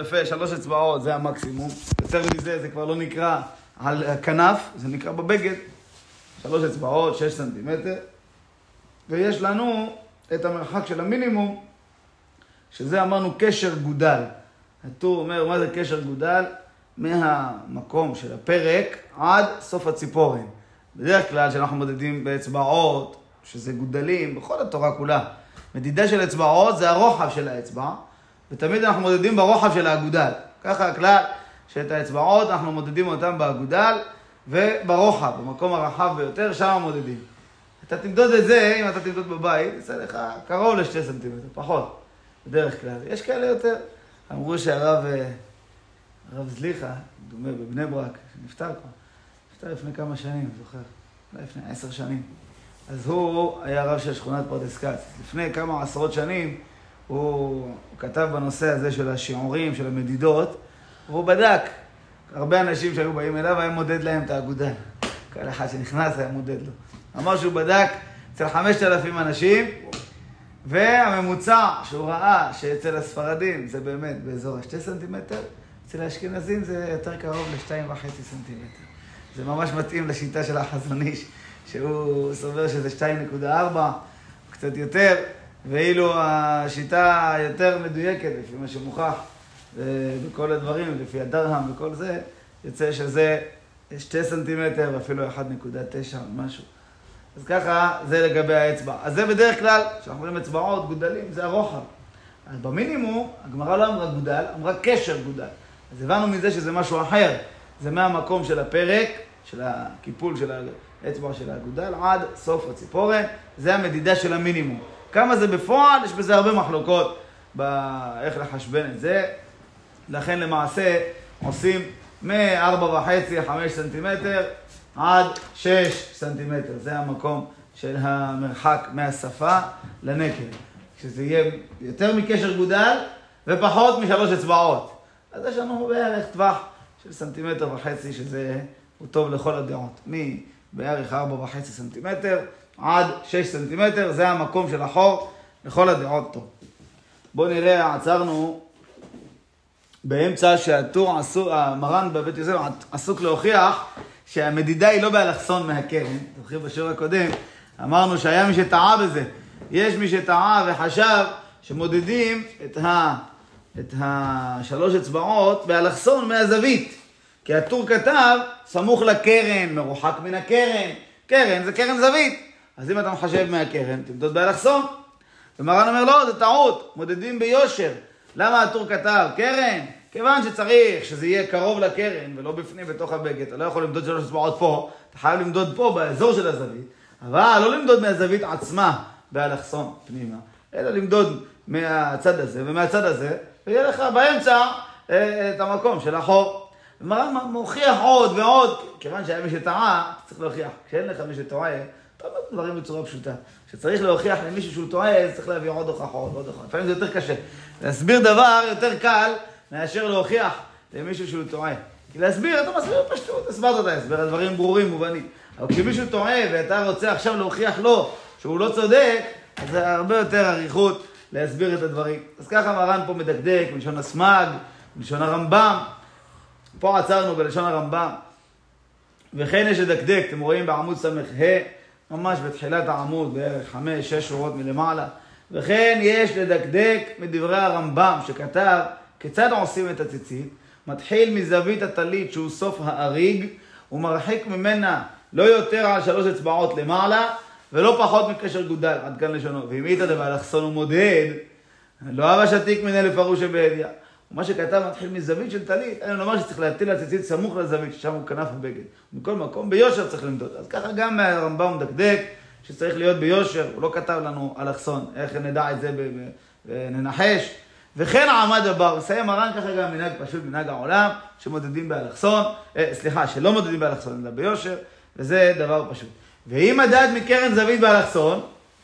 יפה, שלוש אצבעות זה המקסימום. יותר מזה זה כבר לא נקרא על הכנף, זה נקרא בבגד. שלוש אצבעות, שש סנטימטר. ויש לנו את המרחק של המינימום, שזה אמרנו קשר גודל. הטור אומר, מה זה קשר גודל? מהמקום של הפרק עד סוף הציפורן. בדרך כלל כשאנחנו מודדים באצבעות, שזה גודלים, בכל התורה כולה, מדידה של אצבעות זה הרוחב של האצבע. ותמיד אנחנו מודדים ברוחב של האגודל. ככה הכלל שאת האצבעות אנחנו מודדים אותם באגודל וברוחב, במקום הרחב ביותר, שם מודדים. אתה תמדוד את זה, אם אתה תמדוד בבית, יצא לך קרוב לשתי סנטימטר, פחות, בדרך כלל. יש כאלה יותר. אמרו שהרב הרב זליכה, דומה בבני ברק, שנפטר כבר, נפטר לפני כמה שנים, זוכר, אולי לפני עשר שנים. אז הוא היה רב של שכונת פרדס כץ. לפני כמה עשרות שנים, הוא כתב בנושא הזה של השיעורים, של המדידות, והוא בדק. הרבה אנשים שהיו באים אליו, היה מודד להם את האגודה. כל אחד שנכנס היה מודד לו. אמר שהוא בדק אצל 5,000 אנשים, והממוצע שהוא ראה שאצל הספרדים זה באמת באזור ה-2 סנטימטר, אצל האשכנזים זה יותר קרוב ל-2.5 סנטימטר. זה ממש מתאים לשיטה של החזון איש, שהוא סובר שזה 2.4, קצת יותר. ואילו השיטה היותר מדויקת, לפי מה שמוכח בכל הדברים, לפי הדרהם וכל זה, יוצא שזה שתי סנטימטר ואפילו 1.9 או משהו. אז ככה, זה לגבי האצבע. אז זה בדרך כלל, כשאנחנו אומרים אצבעות, גודלים, זה הרוחב. אז במינימום, הגמרא לא אמרה גודל, אמרה קשר גודל. אז הבנו מזה שזה משהו אחר. זה מהמקום של הפרק, של הקיפול של האצבע של הגודל, עד סוף הציפורן. זה המדידה של המינימום. כמה זה בפועל, יש בזה הרבה מחלוקות באיך לחשבן את זה. לכן למעשה עושים מ-4.5-5 סנטימטר עד 6 סנטימטר. זה המקום של המרחק מהשפה לנקל. שזה יהיה יותר מקשר גודל ופחות משלוש אצבעות. אז יש לנו בערך טווח של סנטימטר וחצי, שזה הוא טוב לכל הדעות. מבערך 4.5 סנטימטר עד 6 סנטימטר, זה המקום של החור, לכל הדעות טוב. בואו נראה, עצרנו באמצע שהטור עסוק, המרן בבית יוסף עסוק להוכיח שהמדידה היא לא באלכסון מהקרן. זוכרים בשיעור הקודם, אמרנו שהיה מי שטעה בזה. יש מי שטעה וחשב שמודדים את, ה, את השלוש אצבעות באלכסון מהזווית. כי הטור כתב סמוך לקרן, מרוחק מן הקרן. קרן זה קרן זווית. אז אם אתה מחשב מהקרן, תמדוד באלכסון. ומרן אומר, לא, זה טעות, מודדים ביושר. למה הטור כתב קרן? כיוון שצריך שזה יהיה קרוב לקרן ולא בפנים בתוך הבגד. אתה לא יכול למדוד שלוש אצבעות פה, אתה חייב למדוד פה, באזור של הזווית. אבל לא למדוד מהזווית עצמה באלכסון פנימה, אלא למדוד מהצד הזה ומהצד הזה, ויהיה לך באמצע אה, את המקום של החור. ומרן מוכיח עוד ועוד, כיוון שהיה מי שטעה, צריך להוכיח. כשאין לך מי שטועה, אתה אומר דברים בצורה פשוטה. כשצריך להוכיח למישהו שהוא טועה, אז צריך להביא עוד הוכחות, עוד הוכחות. לפעמים זה יותר קשה. להסביר דבר יותר קל מאשר להוכיח למישהו שהוא טועה. כי להסביר, אתה מסביר פשטות, הסברת את ההסבר, הדברים ברורים, מובנים. אבל כשמישהו טועה ואתה רוצה עכשיו להוכיח לו שהוא לא צודק, אז זה הרבה יותר אריכות להסביר את הדברים. אז ככה מרן פה מדקדק, בלשון הסמ"ג, בלשון הרמב"ם. פה עצרנו בלשון הרמב"ם. וכן יש לדקדק, אתם רואים בעמוד ס"ה, ממש בתחילת העמוד, בערך חמש, שש שורות מלמעלה. וכן יש לדקדק מדברי הרמב"ם שכתב כיצד עושים את הציצית. מתחיל מזווית הטלית שהוא סוף האריג, ומרחיק ממנה לא יותר על שלוש אצבעות למעלה, ולא פחות מקשר גודל, עד כאן לשונו. ואם איתא דבאלכסון ומודד, לא אבא שתיק מן אלף בידיעה. מה שכתב מתחיל מזווית של טלית, אין לומר שצריך להטיל הציצית סמוך לזווית, ששם הוא כנף הבגד. מכל מקום, ביושר צריך למדוד. אז ככה גם הרמב"ם מדקדק, שצריך להיות ביושר, הוא לא כתב לנו אלכסון, איך נדע את זה וננחש. וכן עמד הבר, מסיים מרן ככה גם מנהג פשוט, מנהג העולם, שמודדים באלכסון, אה, סליחה, שלא מודדים באלכסון, אלא ביושר, וזה דבר פשוט. ואם מדד מקרן זווית באלכסון,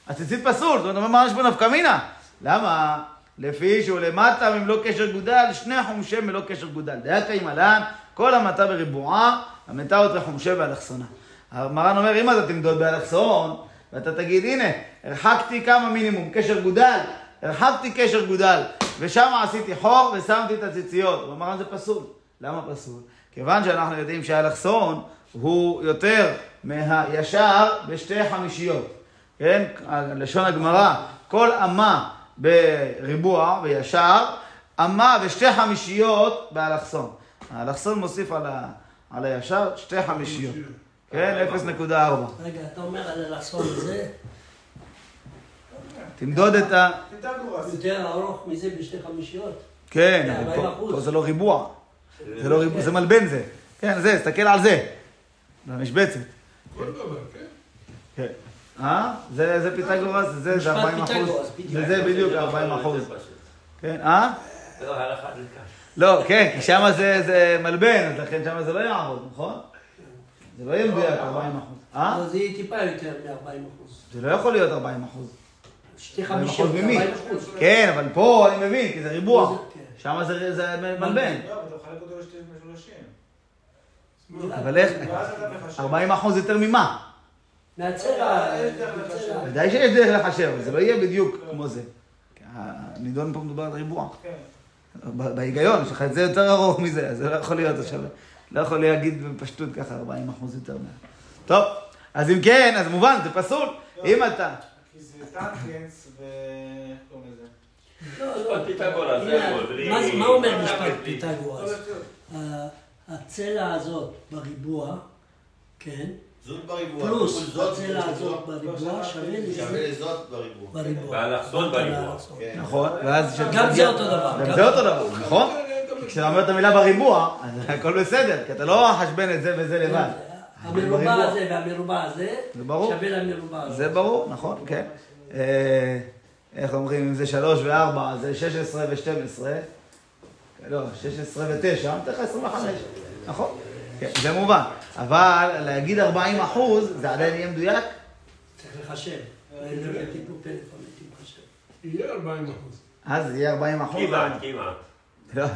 הציצית פסול, זאת אומרת, ממש בו נפקא מינה. למה? לפי שהוא למטה ממלוא קשר גודל, שני חומשי מלוא קשר גודל. דעת עם עלן, כל המטה בריבועה, המתה עוד חומשי באלכסונה. מרן אומר, אם אתה תמדוד באלכסון, ואתה תגיד, הנה, הרחקתי כמה מינימום, קשר גודל, הרחקתי קשר גודל ושם עשיתי חור ושמתי את הציציות. הוא אמר, זה פסול. למה פסול? כיוון שאנחנו יודעים שהאלכסון הוא יותר מהישר בשתי חמישיות. כן? לשון הגמרא, כל אמה בריבוע וישר, אמה ושתי חמישיות באלכסון. האלכסון מוסיף על, ה, על הישר שתי חמישיות. כן? 0.4. רגע, אתה אומר על אלכסון זה תמדוד את ה... יותר ארוך מזה בשתי חמישיות? כן, זה אבל 40%. פה, פה זה לא ריבוע. זה לא ריבוע, זה מלבן זה. כן, זה, תסתכל על זה. במשבצת. כל דבר, כן? כן. אה? זה, זה פיתגורס, זה, זה משפט 40 אחוז. בדיוק. וזה בדיוק 40 אחוז. כן, אה? לא, הלכה זה קל. לא, כן, כי שם זה, זה מלבן, אז לכן שם זה לא יעבוד, נכון? זה לא יהיה מדויק 40 אחוז. אה? זה יהיה טיפה יותר מ-40 אחוז. זה לא יכול להיות 40 אחוז. שתי 40 חמישיות, אחוז ממי? 40 אחוז. כן, אבל פה אני מבין, כי זה ריבוע. כן. שם זה, זה מלבן. לא, אבל אתה מחלק אותו לשתי משולשים. אבל איך? ואז אתה מחשב. 40 אחוז יותר ממה? מהצלע. לחשב. ודאי שיש דרך לחשב, אבל זה לא יהיה בדיוק כמו זה. הנידון פה מדובר על ריבוע. כן. ב- בהיגיון, יש לך את זה יותר ארוך מזה, זה לא יכול להיות עכשיו. לא יכול להגיד בפשטות ככה 40 אחוז יותר מה... טוב, אז אם כן, אז מובן, זה פסול. אם אתה... כי זה טנקנס ו... איך קוראים לזה? לא, לא. פיתגורס, מה אומר משפט פיתגורס? הצלע הזאת בריבוע, כן, זאת בריבוע. פלוס הצלע הזאת זאת, בריבוע שווה שווה לזאת בריבוע. בריבוע. והאלכסון בריבוע. כן. נכון, ואז... גם זה אותו דבר. גם זה אותו דבר, נכון? כשאתה אומר את המילה בריבוע, אז הכל בסדר, כי אתה לא מחשבן את זה וזה לבד. המרובע. הזה והמרובע הזה זה ברור. שווה למרובע הזה. זה ברור, נכון, כן. אה, איך אומרים, אם זה שלוש וארבע, אז זה 16 ו-12. לא, 16 ו-9, אני אתן לך 25, נכון? כן, זה מובן. אבל להגיד 40 אחוז, זה עדיין יהיה מדויק? צריך לחשב. מחשב. יהיה 40 אחוז. אז יהיה 40 אחוז. כמעט, כמעט. לא,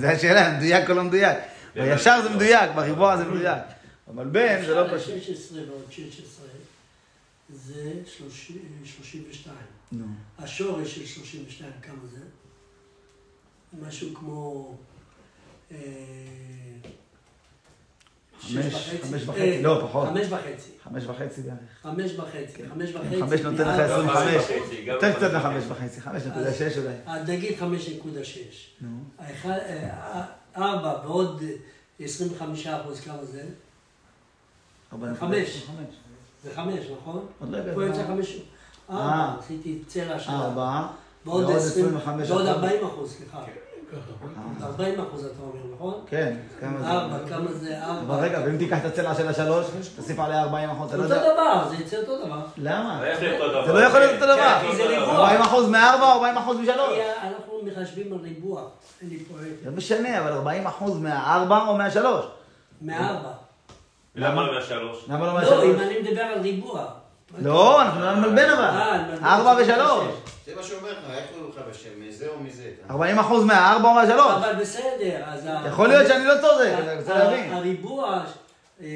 זו השאלה, מדויק או לא מדויק. בישר זה מדויק, בריבוע זה מדויק. אבל בין זה לא פשוט. 16 ועוד 16 זה 30 32. נו. השורש של 32, כמה זה? משהו כמו... אה, חמש, וחצי. חמש וחצי, אה, לא, פחות. חמש וחצי. חמש וחצי בערך. חמש וחצי. חמש וחצי. כן. חמש נותן לך. 25. וחצי, גם יותר קצת חמש מחמש וחצי, חמש נקודה שש אולי. אז נגיד חמש נקודה שש. נו. אה, ארבע ועוד 25 אחוז, כמה זה? חמש. חמש. זה חמש, נכון? עוד לא הגעתי. פה יוצא חמש. אה. ארבע, עשיתי צלע של ארבע. ועוד 20, 25 ועוד. 40 אחוז, סליחה. אה, 40 אחוז אתה אומר, נכון? כן, כמה זה? ארבע, כמה זה ארבע? אבל רגע, ואם תיקח את הצלע של השלוש, תוסיף עליה 40 אחוז, אתה לא אותו יודע. דבר, זה יצא אותו דבר. למה? זה אותו לא יכול להיות אותו דבר. כי זה ריבוע. 40 אחוז מארבע או 40 אחוז משלוש? אנחנו מחשבים על ריבוע, פה עט. לא משנה, אבל 40 אחוז מהארבע או מהשלוש? מארבע. למה לא מהשלוש? למה לא לא, מהשלוש? אם אני מדבר על ריבוע. לא, אנחנו מדברים על מלבן אה, אבל. מלבן. ארבע ושלוש. זה מה שאומר לך, איך קוראים לך בשם? מזה או מזה? 40 אחוז מהארבע או מהשלוש? אבל בסדר, אז... יכול להיות שאני לא צודק, אני רוצה להבין. הריבוע אה,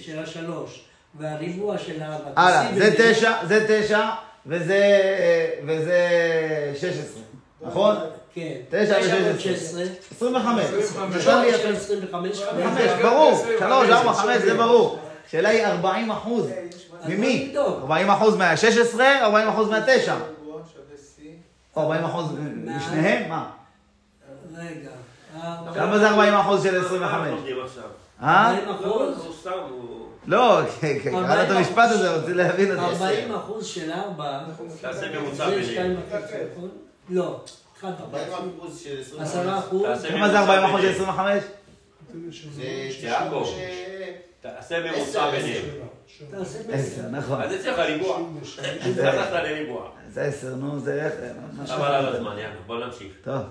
של השלוש והריבוע של הארבע. הלאה, זה תשע, זה תשע, וזה אה, וזה 16, נכון? כן. תשע ושש 16. 25. 25. נתן לי שורש של 25. חמש, ברור, שלוש, ארבע, חמש, זה ברור. השאלה היא 40 אחוז. ממי? נבדוק. 40 אחוז מה-16, 40 אחוז מהתשע. ריבוע שווה C. או 40 אחוז משניהם? מה? רגע. כמה זה 40 אחוז של מה 25? אנחנו לומדים עכשיו? אה? 40 לא, אחוז. לא, קראת את המשפט הזה, רוצה להבין את זה. 40 אחוז של ארבע. תעשה ממוצע ביניהם. נכון? לא, אחד 40 וחצי. אחוז של 25. עשרה אחוז. תעשה כמה זה 40 אחוז של ביניהם. 25? זה יעקב. אה, תעשה ממוצע ביניהם. תעשה 10, נכון. אז אצלך ריבוע. הלכת לריבוע. זה 10, נו, זה איך... חבל על. הזמן, יאללה, בוא נמשיך. טוב.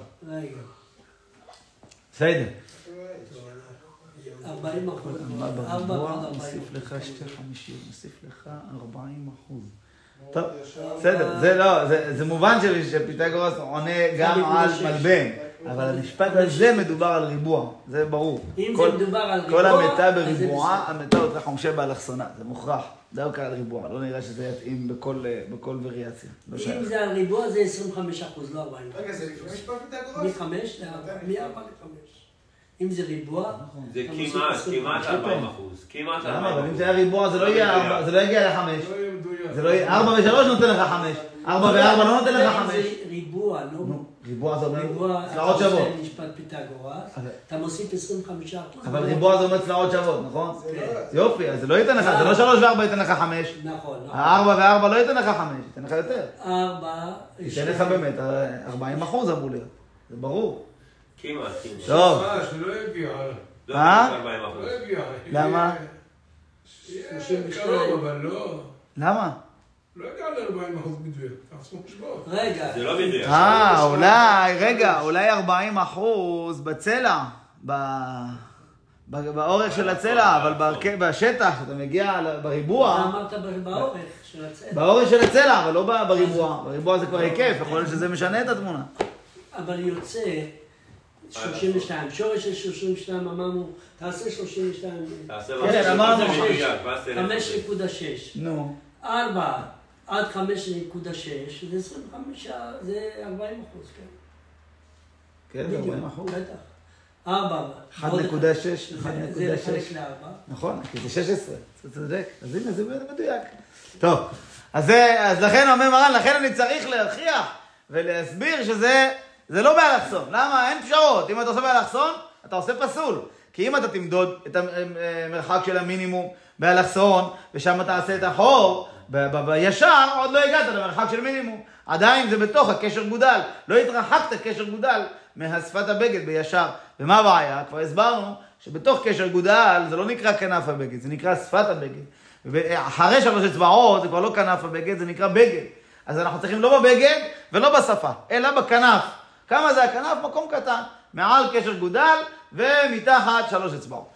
בסדר. 40 אחוז. בריבוע ועוד 40 מוסיף אחוז. לך שתי חמישים, מוסיף לך 40 אחוז. טוב, בסדר, זה לא, זה, זה מובן שפיתגורס עונה גם על מלבן. אבל המשפט הזה מדובר על ריבוע, זה ברור. אם כל- זה מדובר על כל ריבוע, המתה אז זה בריבועה. המתה אותך חומשה באלכסונה, זה מוכרח. דווקא על ריבוע, לא נראה שזה יתאים בכל, אה, בכל וריאציה. לא אם שייך. זה על ריבוע זה 25 אחוז, לא 40. רגע, זה לפני משפט פיתגורס? מחמש לארבע, מארבע לחמש. אם זה ריבוע, זה אתה מוסיף כמעט, 25. כמעט 40 אחוז. כמעט 40 למה? אבל אם אחוז. זה היה ריבוע זה לא זה לא יגיע לחמש. לא יהיה מדויק. זה לא יהיה, ארבע ושלוש נותן לך חמש. ארבע וארבע לא נותן לך אם חמש. זה ריבוע, לא... ריבוע זה אומר צלעות שוות. משפט פיתגורס, אתה מוסיף 25 אחוז. אבל ריבוע זה אומר צלעות שוות, נכון? זה לא... יופי, אז זה לא ייתן לך, זה לא שלוש וארבע ייתן לך חמש. נכון, נכון. הארבע וארבע לא ייתן לך חמש, ייתן לך יותר. ארבע... ייתן לך באמת, אה, 40 אחוז אמור להיות. זה ברור. כמעט, כמעט. טוב. אה, יגיע. לא אה? כמעט 40 אחוז. לא. למה? יהיה 32. קרוב, אבל לא... למה? לא יגיע ל-40 אחוז מדויק. תעשו חשבון. רגע. זה לא מדויק. אה, אולי, רגע, אולי 40 אחוז בצלע, ב- ב- באורך של הצלע, אבל בהרכב- בשטח, אתה מגיע ל- אתה בריבוע, אמרת באורך של הצלע. באורך של הצלע, אבל לא בריבוע. בריבוע זה כבר היקף, יכול להיות שזה משנה את התמונה. אבל יוצא 32. שורש של 32 אמרנו, תעשה 32. תעשה כן, משהו אמרנו. שזה מדויק, ואז תלך. 5.6. נו. 4 עד 5.6 זה 25, זה 40 אחוז, כן. כן, זה 40 אחוז. בטח. 4. 1.6, 1.6. זה לחלק לארבע. נכון, כי זה 16, אתה צודק. אז הנה, זה מדויק. טוב, אז, זה, אז לכן אומר מרן, לכן אני צריך להוכיח ולהסביר שזה זה לא באלכסון. למה? אין פשרות. אם אתה עושה באלכסון, אתה עושה פסול. כי אם אתה תמדוד את המרחק של המינימום באלכסון, ושם תעשה את החור, בישר, עוד לא הגעת למרחק של מינימום. עדיין זה בתוך הקשר גודל. לא התרחקת קשר גודל מהשפת הבגד בישר. ומה הבעיה? כבר הסברנו שבתוך קשר גודל זה לא נקרא כנף הבגד, זה נקרא שפת הבגד. אחרי שלוש אצבעות זה כבר לא כנף הבגד, זה נקרא בגד. אז אנחנו צריכים לא בבגד ולא בשפה, אלא בכנף. כמה זה הכנף? מקום קטן. מעל קשר גודל ומתחת שלוש אצבעות.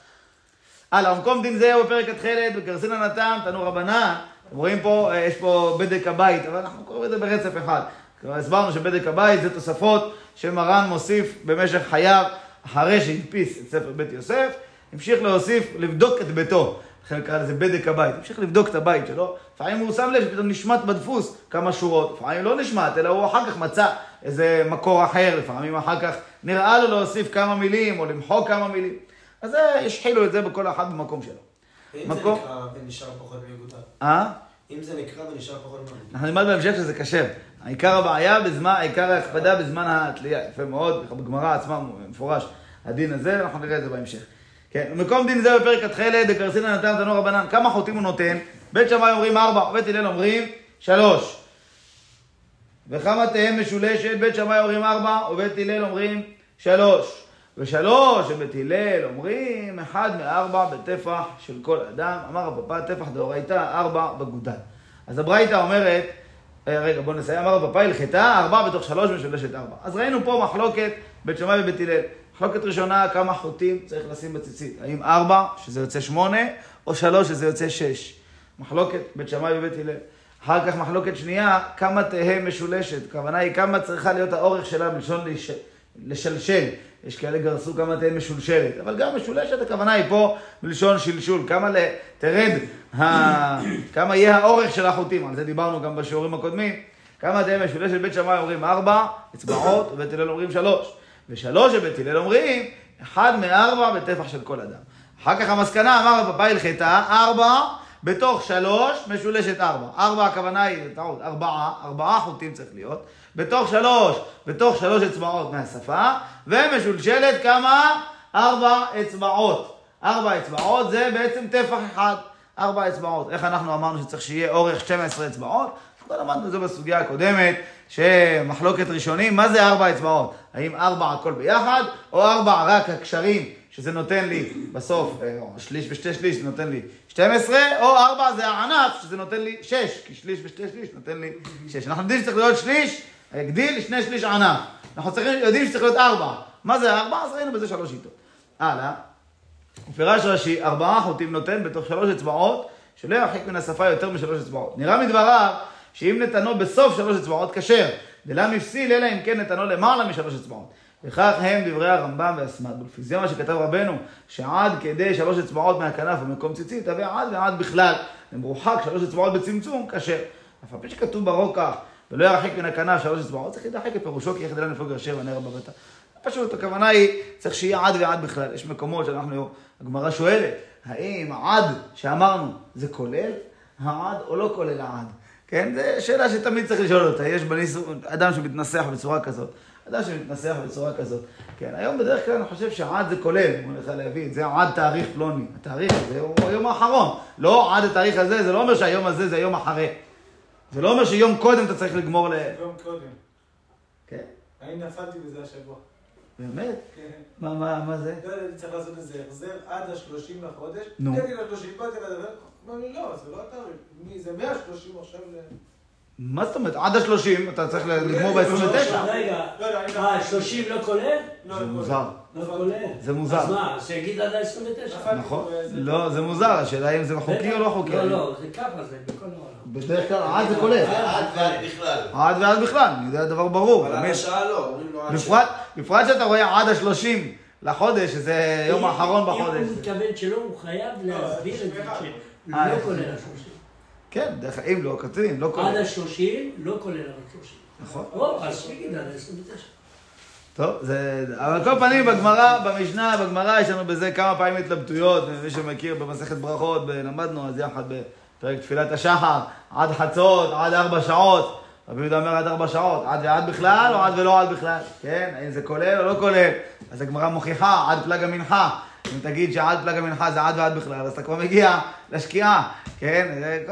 הלאה, מקום דין זה בפרק התכלת, בקרסין הנתן, תנו רבנן. אתם רואים פה, אה, יש פה בדק הבית, אבל אנחנו קוראים את זה ברצף אחד. כבר הסברנו שבדק הבית זה תוספות שמרן מוסיף במשך חייו, אחרי שהדפיס את ספר בית יוסף, המשיך להוסיף, לבדוק את ביתו. לכן קרא לזה בדק הבית, המשיך לבדוק את הבית שלו. לפעמים הוא שם לב שפתאום נשמט בדפוס כמה שורות, לפעמים לא נשמט, אלא הוא אחר כך מצא איזה מקור אחר, לפעמים אחר כך נראה לו להוסיף כמה מילים, או למחוק כמה מילים. אז זה, השחילו את זה בכל אחד במקום שלו. אם זה מקום- נקרא ונשאר פחות מיגודל. אה? אם זה נקרא ונשאר פחות מיגודל. אנחנו נלמד בהמשך שזה כשר. העיקר הבעיה בזמן, העיקר ההקפדה בזמן התלייה. יפה מאוד, בגמרא עצמה מפורש הדין הזה, אנחנו נראה את זה בהמשך. כן, מקום דין זה בפרק התכלת, דקרסינא נתן תנור רבנן, כמה חוטים הוא נותן? בית שמאי אומרים ארבע, בית הלל אומרים שלוש. וכמה תהא משולשת, בית שמאי אומרים ארבע, ובית הלל אומרים שלוש. ושלוש, שבית הלל אומרים אחד מארבע בטפח של כל אדם. אמר פפא, טפח דאורייתא, ארבע בגודל. אז הברייתא אומרת, אה, רגע, בוא נסיים, אמר פפא, הלכתה, ארבע בתוך שלוש משולשת ארבע. אז ראינו פה מחלוקת בית שמאי ובית הלל. מחלוקת ראשונה, כמה חוטים צריך לשים בציצית. האם ארבע, שזה יוצא שמונה, או שלוש, שזה יוצא שש. מחלוקת בית שמאי ובית הלל. אחר כך מחלוקת שנייה, כמה תהא משולשת. הכוונה היא כמה צריכה להיות האורך שלה בלשון לש... לשלשל. יש כאלה גרסו כמה תהא משולשלת. אבל גם משולשת, הכוונה היא פה בלשון שלשול. כמה ל... תרד, ה... כמה יהיה האורך של החוטים. על זה דיברנו גם בשיעורים הקודמים. כמה תהא משולשת, בית שמאי אומרים ארבע אצבעות, ובית הלל אומרים שלוש. ושלוש שבית הלל אומרים, אחד מארבע בטפח של כל אדם. אחר כך המסקנה, אמר רב פאפא הלכתה, ארבע בתוך שלוש משולשת ארבע. ארבע הכוונה היא, טעות, ארבעה, ארבעה חוטים צריך להיות. בתוך שלוש, בתוך שלוש אצבעות מהשפה, ומשולשלת כמה? ארבע אצבעות. ארבע אצבעות זה בעצם טפח אחד. ארבע אצבעות. איך אנחנו אמרנו שצריך שיהיה אורך 12 אצבעות? כבר למדנו את זה בסוגיה הקודמת, שמחלוקת ראשונים, מה זה ארבע אצבעות? האם ארבע הכל ביחד, או ארבע רק הקשרים, שזה נותן לי בסוף, אה, שליש ושתי שליש, זה נותן לי 12, או ארבע זה הענף, שזה נותן לי 6, כי שליש ושתי שליש נותן לי 6. אנחנו יודעים שצריך להיות שליש, הגדיל, שני שליש ענף. אנחנו צריכים, יודעים שצריך להיות ארבע. מה זה ארבע? אז ראינו בזה שלוש שיטות. הלאה. פירש רש"י, ארבעה חוטים נותן בתוך שלוש אצבעות, שלא ירחיק מן השפה יותר משלוש אצבעות. נראה מדבריו, שאם נתנו בסוף שלוש אצבעות, כשר. דלם הפסיל, אלא אם כן נתנו למעלה משלוש אצבעות. וכך הם דברי הרמב"ם והסמ"ג. ולפי מה שכתב רבנו, שעד כדי שלוש אצבעות מהכנף ומקום ציצית, תביא עד ועד בכלל. למרוחק שלוש אצבעות בצמצום, כשר. אף על פי שכתוב ברוקח, ולא ירחיק מן הכנף שלוש אצבעות, צריך להידחק את פירושו כי יחד אלינו נפלוג ישר ונר בבתה. פשוט, הכוונה היא, צריך שיהיה עד ועד בכלל. יש מקומות שאנחנו, הגמרא שואלת, האם העד שאמרנו, זה כולל העד או לא כולל העד? כן, זו שאלה שתמיד צריך לשאול אותה. יש בניס... אדם שמתנסח בצורה כזאת, אדם שמתנסח בצורה כזאת. כן, היום בדרך כלל אני חושב שעד זה כולל, הוא אומר לך להביא את זה, עד תאריך פלוני. התאריך הזה הוא היום האחרון. לא עד התאריך הזה, זה לא אומר שהיום הזה זה היום אחרי. זה לא אומר שיום קודם אתה צריך לגמור ל... יום קודם. כן, אני נפלתי בזה השבוע. באמת? כן. מה, מה, מה זה? לא אני צריך לעשות איזה החזר עד ה-30 לחודש. נו. הגעתי ל-30, באתי לדבר, אמר לי, לא, זה לא התאריך. זה 130 עכשיו ל... מה זאת אומרת? עד ה-30 אתה צריך לגמור ב-29. רגע, לא, לא, מה, נפלתי. 30 לא כולל? לא, זה לא, מוזר. לא כולל. זה מוזר. אז מה, שיגיד עד ה-29? נפלתי נכון? לא, זה מוזר, השאלה אם זה חוקי או לא חוקי. לא, לא, זה ככה זה בכל העולם. בדרך כלל עד זה כולל. עד ועד בכלל. עד ועד בכלל, אני יודע דבר ברור. אבל עד. השעה לא, אומרים לו עד בפרט, בפרט שאתה רואה עד השלושים לחודש, שזה יום האחרון אם בחודש. הוא מתכוון שלא, הוא חייב להסביר את זה, שלא אה. כולל ה-30. כן, דרך אם לא כתוב, לא עד כולל. ה-30 לא כולל ה-30. נכון. או, אז שיגיד עד ה-29. טוב, זה... אבל על כל פנים, בגמרא, במשנה, בגמרא, יש לנו בזה כמה פעמים התלבטויות, ומי שמכיר במסכת ברכות, למדנו אז יחד בפרק תפילת השחר, עד חצות, עד ארבע שעות. רבי יהודה אומר עד ארבע שעות, עד ועד בכלל או עד ולא עד בכלל? כן, האם זה כולל או לא כולל? אז הגמרא מוכיחה, עד פלג המנחה. אם תגיד שעד פלג המנחה זה עד ועד בכלל, אז אתה כבר מגיע לשקיעה, כן? זה,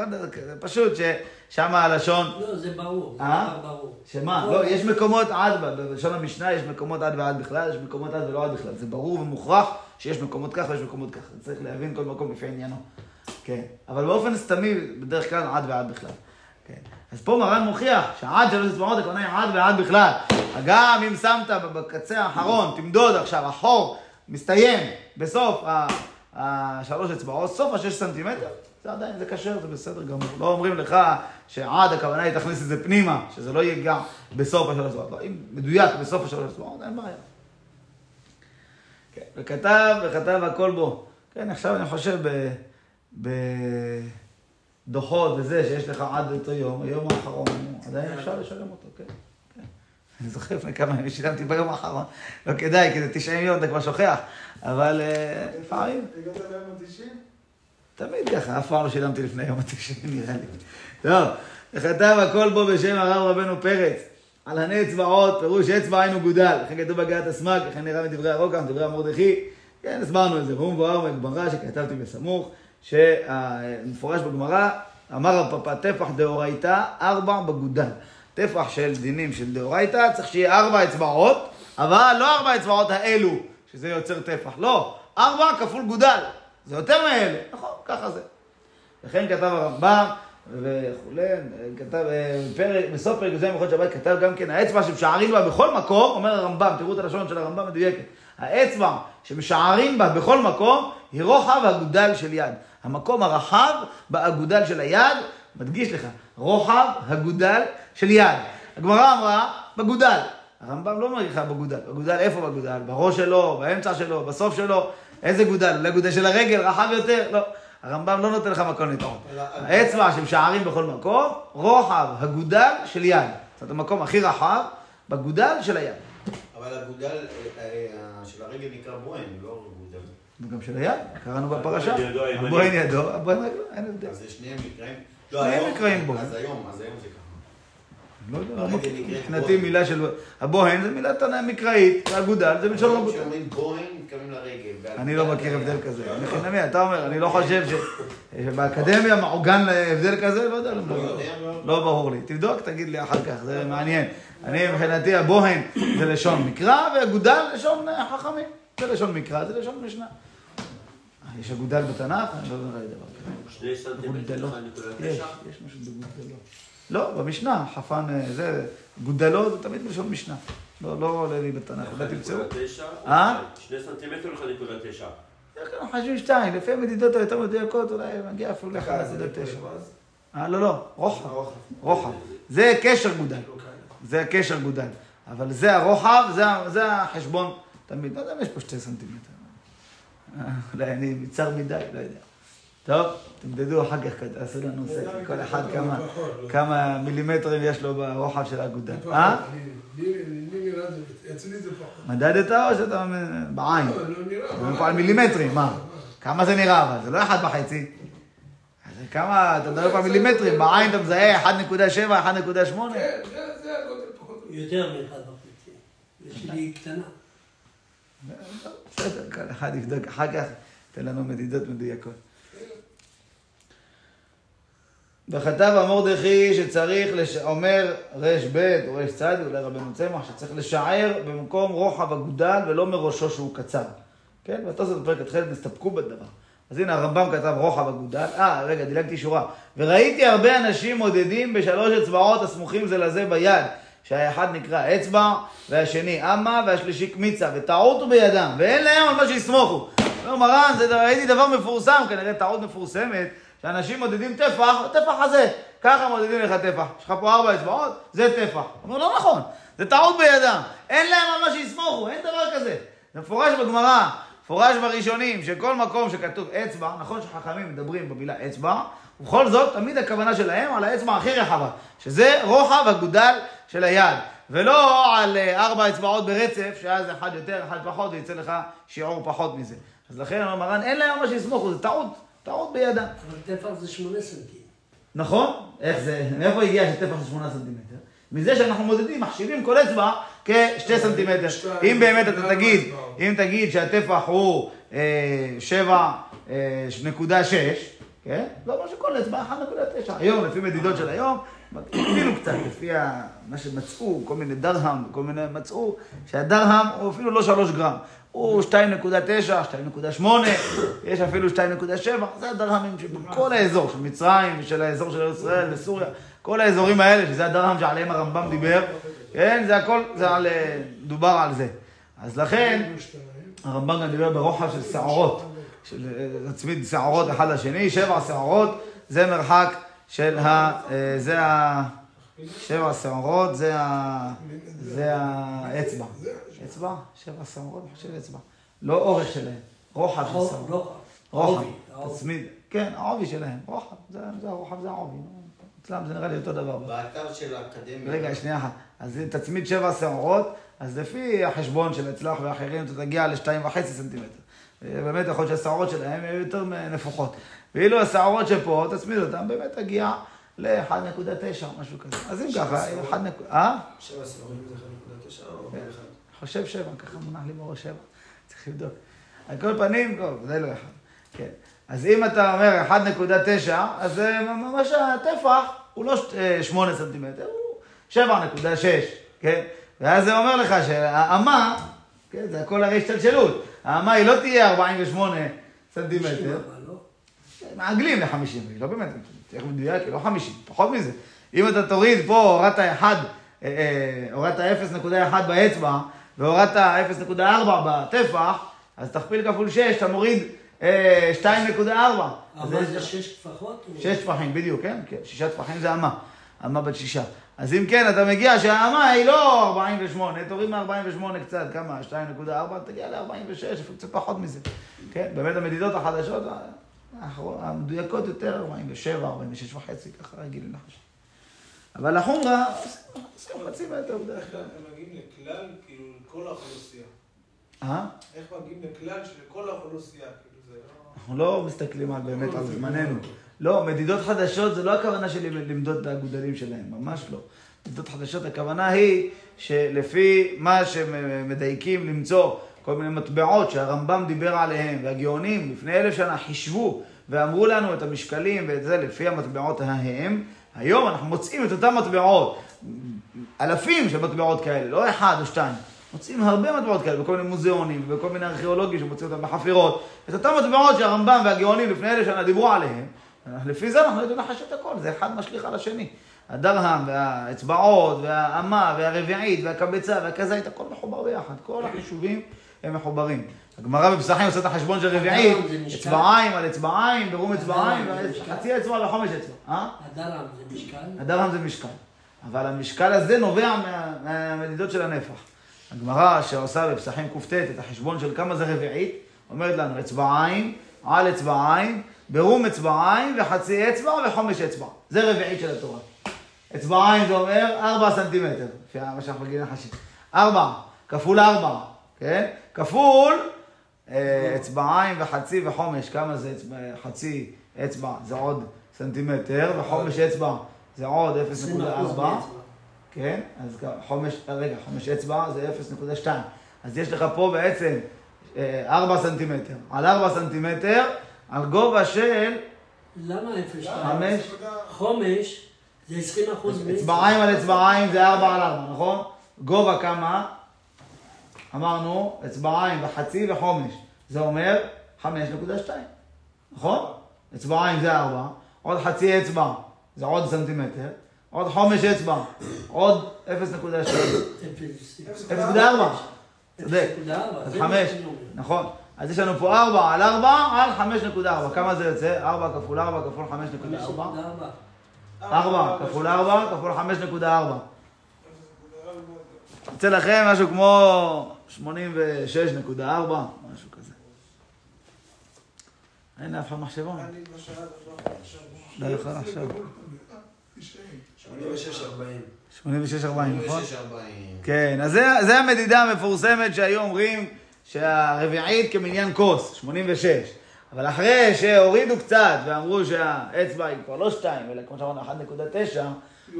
זה פשוט ששם הלשון... לא, זה ברור. זה אה? ברור. שמה? לא, יש מקומות עד, בלשון המשנה יש מקומות עד ועד בכלל, יש מקומות עד ולא עד בכלל. זה ברור ומוכרח שיש מקומות ככה ויש מקומות ככה. צריך להבין כל מקום לפי עניינו. כן. אבל באופן סתמי, בדרך כלל עד ועד בכלל. כן. אז פה מרן מוכיח שעד שלוש אצבעות הכוונה היא עד ועד בכלל. גם אם שמת בקצה האחרון, תמדוד עכשיו, החור מסתיים בסוף השלוש אצבעות, סוף השש סנטימטר, זה עדיין, זה כשר, זה בסדר גמור. לא אומרים לך שעד הכוונה היא תכניס את זה פנימה, שזה לא יהיה גם בסוף השלוש אצבעות. לא, אם מדויק בסוף השלוש אצבעות, אין בעיה. כן, וכתב, וכתב הכל בו. כן, עכשיו אני חושב. בדוחות וזה, שיש לך עד אותו יום, היום האחרון, עדיין אפשר לשלם אותו, כן. כן. אני זוכר לפני כמה ימים שילמתי ביום האחרון, לא כדאי, כי זה 90 יום, אתה כבר שוכח, אבל אה, לפעמים, הגעת ליום ה-90? תמיד ככה, אף פעם לא שילמתי לפני יום ה-90, נראה לי. טוב, וכתב הכל בו בשם הרב רבנו פרץ, על הני אצבעות, פירוש אצבע היינו גודל, לכן כתוב בגעת הסמ"ג, לכן נראה מדברי הרוקח, מדברי המרדכי, כן, הסברנו את זה, והוא מבואר בגמרא שכתבתי בסמוך, שמפורש בגמרא, אמר פפא טפח דאורייתא, ארבע בגודל. טפח של דינים של דאורייתא, צריך שיהיה ארבע אצבעות, אבל לא ארבע אצבעות האלו, שזה יוצר טפח, לא, ארבע כפול גודל, זה יותר מאלה, נכון, ככה זה. לכן כתב הרמב"ם וכולי, כתב אה, פרק, בסוף פרק י"ז מלכות שבת כתב גם כן, האצבע שמשערים בה בכל מקום, אומר הרמב"ם, תראו את הלשון של הרמב"ם מדויקת, האצבע שמשערים בה בכל מקום, היא רוחב הגודל של יד. המקום הרחב באגודל של היד, מדגיש לך, רוחב הגודל של יד. הגמרא אמרה, בגודל. הרמב"ם לא לך בגודל. בגודל, איפה בגודל? בראש שלו, באמצע שלו, בסוף שלו. איזה גודל? אולי גודל של הרגל, רחב יותר? לא. הרמב"ם לא נותן לך מקום לטעון. האצבע שמשערים בכל מקום, רוחב הגודל של יד. זאת אומרת, המקום הכי רחב, בגודל של היד. אבל הגודל אה, אה, של הרגל נקרא בוהן, לא גודל. וגם של היד, קראנו בפרשה. הבוהן ידו. הבוהן רגלו, אין הבדל. אז זה שניהם נקראים... שניהם היום- נקראים בוהן. אז היום, אז היום זה ככה. לא יודע, לא מבחינתי. מילה של... הבוהן זה מילה תנא מקראית, והגודל זה מלשון רבותיי. כשאומרים בוהן, מתכוונים לרגל. אני לא מכיר הבדל כזה. מחינמי, אתה אומר, אני לא חושב שבאקדמיה מעוגן הבדל כזה, לא יודע, לא לא. לא ברור לי. תבדוק, תגיד לי אחר כך, זה מעניין. אני מבחינתי הבוהן זה לשון מקרא, והגודל לשון אה, חכמים. זה לשון מקרא, זה לשון משנה. אה, יש הגודל בתנ"ך? אני לא יודע דבר כזה. שני סנטימטר. 1.9. יש, יש משהו בגודלו. לא, במשנה, חפן אה, זה, גודלו זה תמיד בלשון משנה. לא, לא עולה לי בתנ"ך, אולי תמצאו. 1.9, אה? שני סנטימטר או 1.9? אנחנו חושבים שתיים, לפי המדידות היותר מדויקות, אולי מגיע אפילו דקה, זה ל-1.9. איפה אז? אה, לא, לא, רוחב, רוחב. זה קשר גודל. זה קשר גודל. אבל זה הרוחב, זה החשבון תמיד. לא יודע אם יש פה שתי סנטימטר. אה, אולי אני מצר מדי, לא יודע. טוב, תמדדו אחר כך, תעשו לנו סקר, כל אחד כמה, כמה מילימטרים יש לו ברוחב של האגודה. אה? לי לי אצלי זה פחות. מדדת או שאתה בעין? לא, לא נראה. מדברים פה על מילימטרים, מה? כמה זה נראה אבל? זה לא אחד וחצי. כמה, אתה מדבר פה על מילימטרים, בעין אתה מזהה 1.7, 1.8? כן, זה הגודל פחות יותר. וחצי. ושלי קטנה. בסדר, כל אחד יבדוק אחר כך, תן לנו מדידות מדויקות. וכתב המורדכי שצריך, לש... אומר רש ב' או רש צ', אולי רבנו צמח, שצריך לשער במקום רוחב אגודל ולא מראשו שהוא קצר. כן? והתוספות בפרק התחילת נסתפקו בדבר. אז הנה הרמב"ם כתב רוחב אגודל, אה, רגע, דילגתי שורה. וראיתי הרבה אנשים מודדים בשלוש אצבעות הסמוכים זה לזה ביד, שהאחד נקרא אצבע, והשני אמה, והשלישי קמיצה, וטעות בידם, ואין להם על מה שיסמוכו. אומר מרן, ראיתי דבר מפורסם, כנראה טעות מפורסמת, שאנשים מודדים טפח, טפח הזה. ככה מודדים לך טפח. יש לך פה ארבע אצבעות, זה טפח. אומר, לא נכון, זה טעות בידם. אין להם על מה שיסמוכו, אין דבר כזה. זה מפורש בגמרא, מפורש בראשונים, שכל מקום שכתוב אצבע, נכון שחכמים מדברים במילה אצבע, ובכל זאת, תמיד הכוונה שלהם על האצבע הכי רחבה, שזה רוחב הגודל של היד, ולא על אה, ארבע אצבעות ברצף, שאז אחד יותר, אחד פחות, ויצא לך שיעור פחות מזה. אז לכן אומר מרן, אין להם מה שיסמוכו, זה טעות, טעות בידם. אבל טפח זה שמונה סנטים. נכון? איך זה, מאיפה הגיע שטפח של 8 סנטימטר? מזה שאנחנו מודדים, מחשיבים כל אצבע כשתי סנטימטר. אם באמת אתה תגיד. אם תגיד שהטפח הוא אה, 7.6, כן? זה אומר שכל אצבע 1.9. היום, לפי מדידות של היום, הגדילו קצת, לפי מה שמצאו, כל מיני דרהם, כל מיני מצאו, שהדרהם הוא אפילו לא 3 גרם. הוא 2.9, 2.8, יש אפילו 2.7, זה הדרהמים שבכל האזור, של מצרים ושל האזור של ישראל וסוריה, כל האזורים האלה, שזה הדרהם שעליהם הרמב"ם דיבר, כן, זה הכל, זה על, אה, דובר על זה. אז לכן, הרמב"ם גם דיבר ברוחב של שערות, של אה, להצמיד שערות אחד לשני, שבע שערות, זה מרחק של ה... אה, זה ה... שבע שערות, זה ה... זה האצבע. אצבע? שבע שערות, אני חושב אצבע. לא אורך שלהם, רוחב של שערות. רוחב. רוחב. תצמיד. כן, העובי שלהם, רוחב, זה זה הרוחב, זה העובי. אצלם זה נראה לי אותו דבר. באתר של האקדמיה. רגע, שנייה אחת. אז תצמיד שבע שערות, אז לפי החשבון של אצלח ואחרים, אתה תגיע לשתיים וחצי סנטימטר. באמת יכול להיות שהשערות שלהם יהיו יותר נפוחות. ואילו השערות שפה, תצמיד אותן, באמת תגיע ל-1.9 או משהו כזה. אז אם ככה, 1 נקודה... אה? שבע סיבובים זה 1.9 או כן. אחד? חושב שבע, ככה מונח לי בראש שבע. צריך לבדוק. על כל פנים, ודאי לא אחד. כן. אז אם אתה אומר 1.9, אז זה ממש הטפח הוא לא ש- אה, 8 סנטימטר, הוא 7.6, כן? ואז זה אומר לך שהאמה, כן, זה הכל הרי השתלשלות. האמה היא לא תהיה 48 סנטימטר. לא. מעגלים ל-50, היא לא באמת, צריך מדויק, היא לא 50, פחות מזה. אם אתה תוריד פה, הורדת 1, אה, אה, הורדת 0.1 באצבע, והורדת 0.4 בטפח, אז תכפיל כפול 6, אתה מוריד אה, 2.4. אז אבל זה לך- שש טפחות? או- שש טפחים, בדיוק, כן? כן, שישה טפחים זה אמה. אמה בת שישה. אז אם כן, אתה מגיע שהאמה היא לא 48, תוריד מ-48 קצת, כמה? 2.4, תגיע ל-46, אפילו קצת פחות מזה. כן? באמת המדידות החדשות, המדויקות יותר, 47, 46 וחצי, ככה רגילים לחשב. אבל החומרה, עושים חצי מטר בדרך כלל. הם מגיעים לכלל, כאילו, לכל האוכלוסייה? אה? איך מגיעים לכלל של כל האוכלוסייה? כאילו, זה לא... אנחנו לא מסתכלים באמת על זמננו. לא, מדידות חדשות זה לא הכוונה שלי למדוד את האגודלים שלהם, ממש לא. מדידות חדשות, הכוונה היא שלפי מה שמדייקים למצוא כל מיני מטבעות שהרמב"ם דיבר עליהם, והגאונים לפני אלף שנה חישבו ואמרו לנו את המשקלים ואת זה לפי המטבעות ההם, היום אנחנו מוצאים את אותן מטבעות, אלפים של מטבעות כאלה, לא אחד או שתיים. מוצאים הרבה מטבעות כאלה בכל מיני מוזיאונים ובכל מיני ארכיאולוגים שמוצאים אותם בחפירות. את אותן מטבעות שהרמב"ם והגאונים לפני אלף שנה דיברו עליהם, לפי זה אנחנו יודעים לחש את הכל, זה אחד משליך על השני. הדרהם והאצבעות והאמה והרביעית והקבצה והכזית, הכל מחובר ביחד. כל החישובים הם מחוברים. הגמרא בפסחים עושה את החשבון של רביעית, הדרהם? אצבעיים על אצבעיים, ברום אצבעיים, הדרהם? חצי אצבע וחמש אצבע. אה? הדרם זה משקל? הדרהם זה משקל. אבל המשקל הזה נובע מה, מהמדידות של הנפח. הגמרא שעושה בפסחים קט את החשבון של כמה זה רביעית, אומרת לנו אצבעיים, על אצבעיים, ברום אצבעיים וחצי אצבע וחומש אצבע. זה רביעית של התורה. אצבעיים זה אומר ארבע סנטימטר, לפי מה שאנחנו רגילים לחשב. ארבע, כפול ארבע, כן? כפול אה, אצבעיים וחצי וחומש, כמה זה אצבע, חצי אצבע? זה עוד סנטימטר, וחומש אצבע זה עוד 20% 0.4. מאצבע. כן? אז חומש, אה, רגע, חומש אצבע זה 0.2. אז יש לך פה בעצם אה, 4 סנטימטר. על 4 סנטימטר, על גובה של למה אפס שתיים? חמש. חומש זה 20 אחוז אצבעיים על אצבעיים זה 4 על 4, נכון? גובה כמה? אמרנו, אצבעיים וחצי וחומש. זה אומר 5.2, נכון? אצבעיים זה 4, עוד חצי אצבע זה עוד סנטימטר, עוד חומש אצבע, עוד 0.2. אפס. 0.4. צודק. 0.4, אז זה מה חמש, שאני אומר. נכון. אז יש לנו פה 4 על 4 על 5.4. כמה זה יוצא? 4 כפול 4 כפול 5.4. 5.4. 4 כפול 4 כפול 5.4. יוצא לכם משהו כמו 86.4, משהו כזה. אין לאף אחד מחשבון. לא יכול עכשיו. 86, 40. 86.40, נכון? 86, 40. כן, אז זה, זה המדידה המפורסמת שהיו אומרים שהרביעית כמניין כוס, 86. אבל אחרי שהורידו קצת ואמרו שהאצבע היא כבר לא 2, אלא כמו שאמרנו 1.9,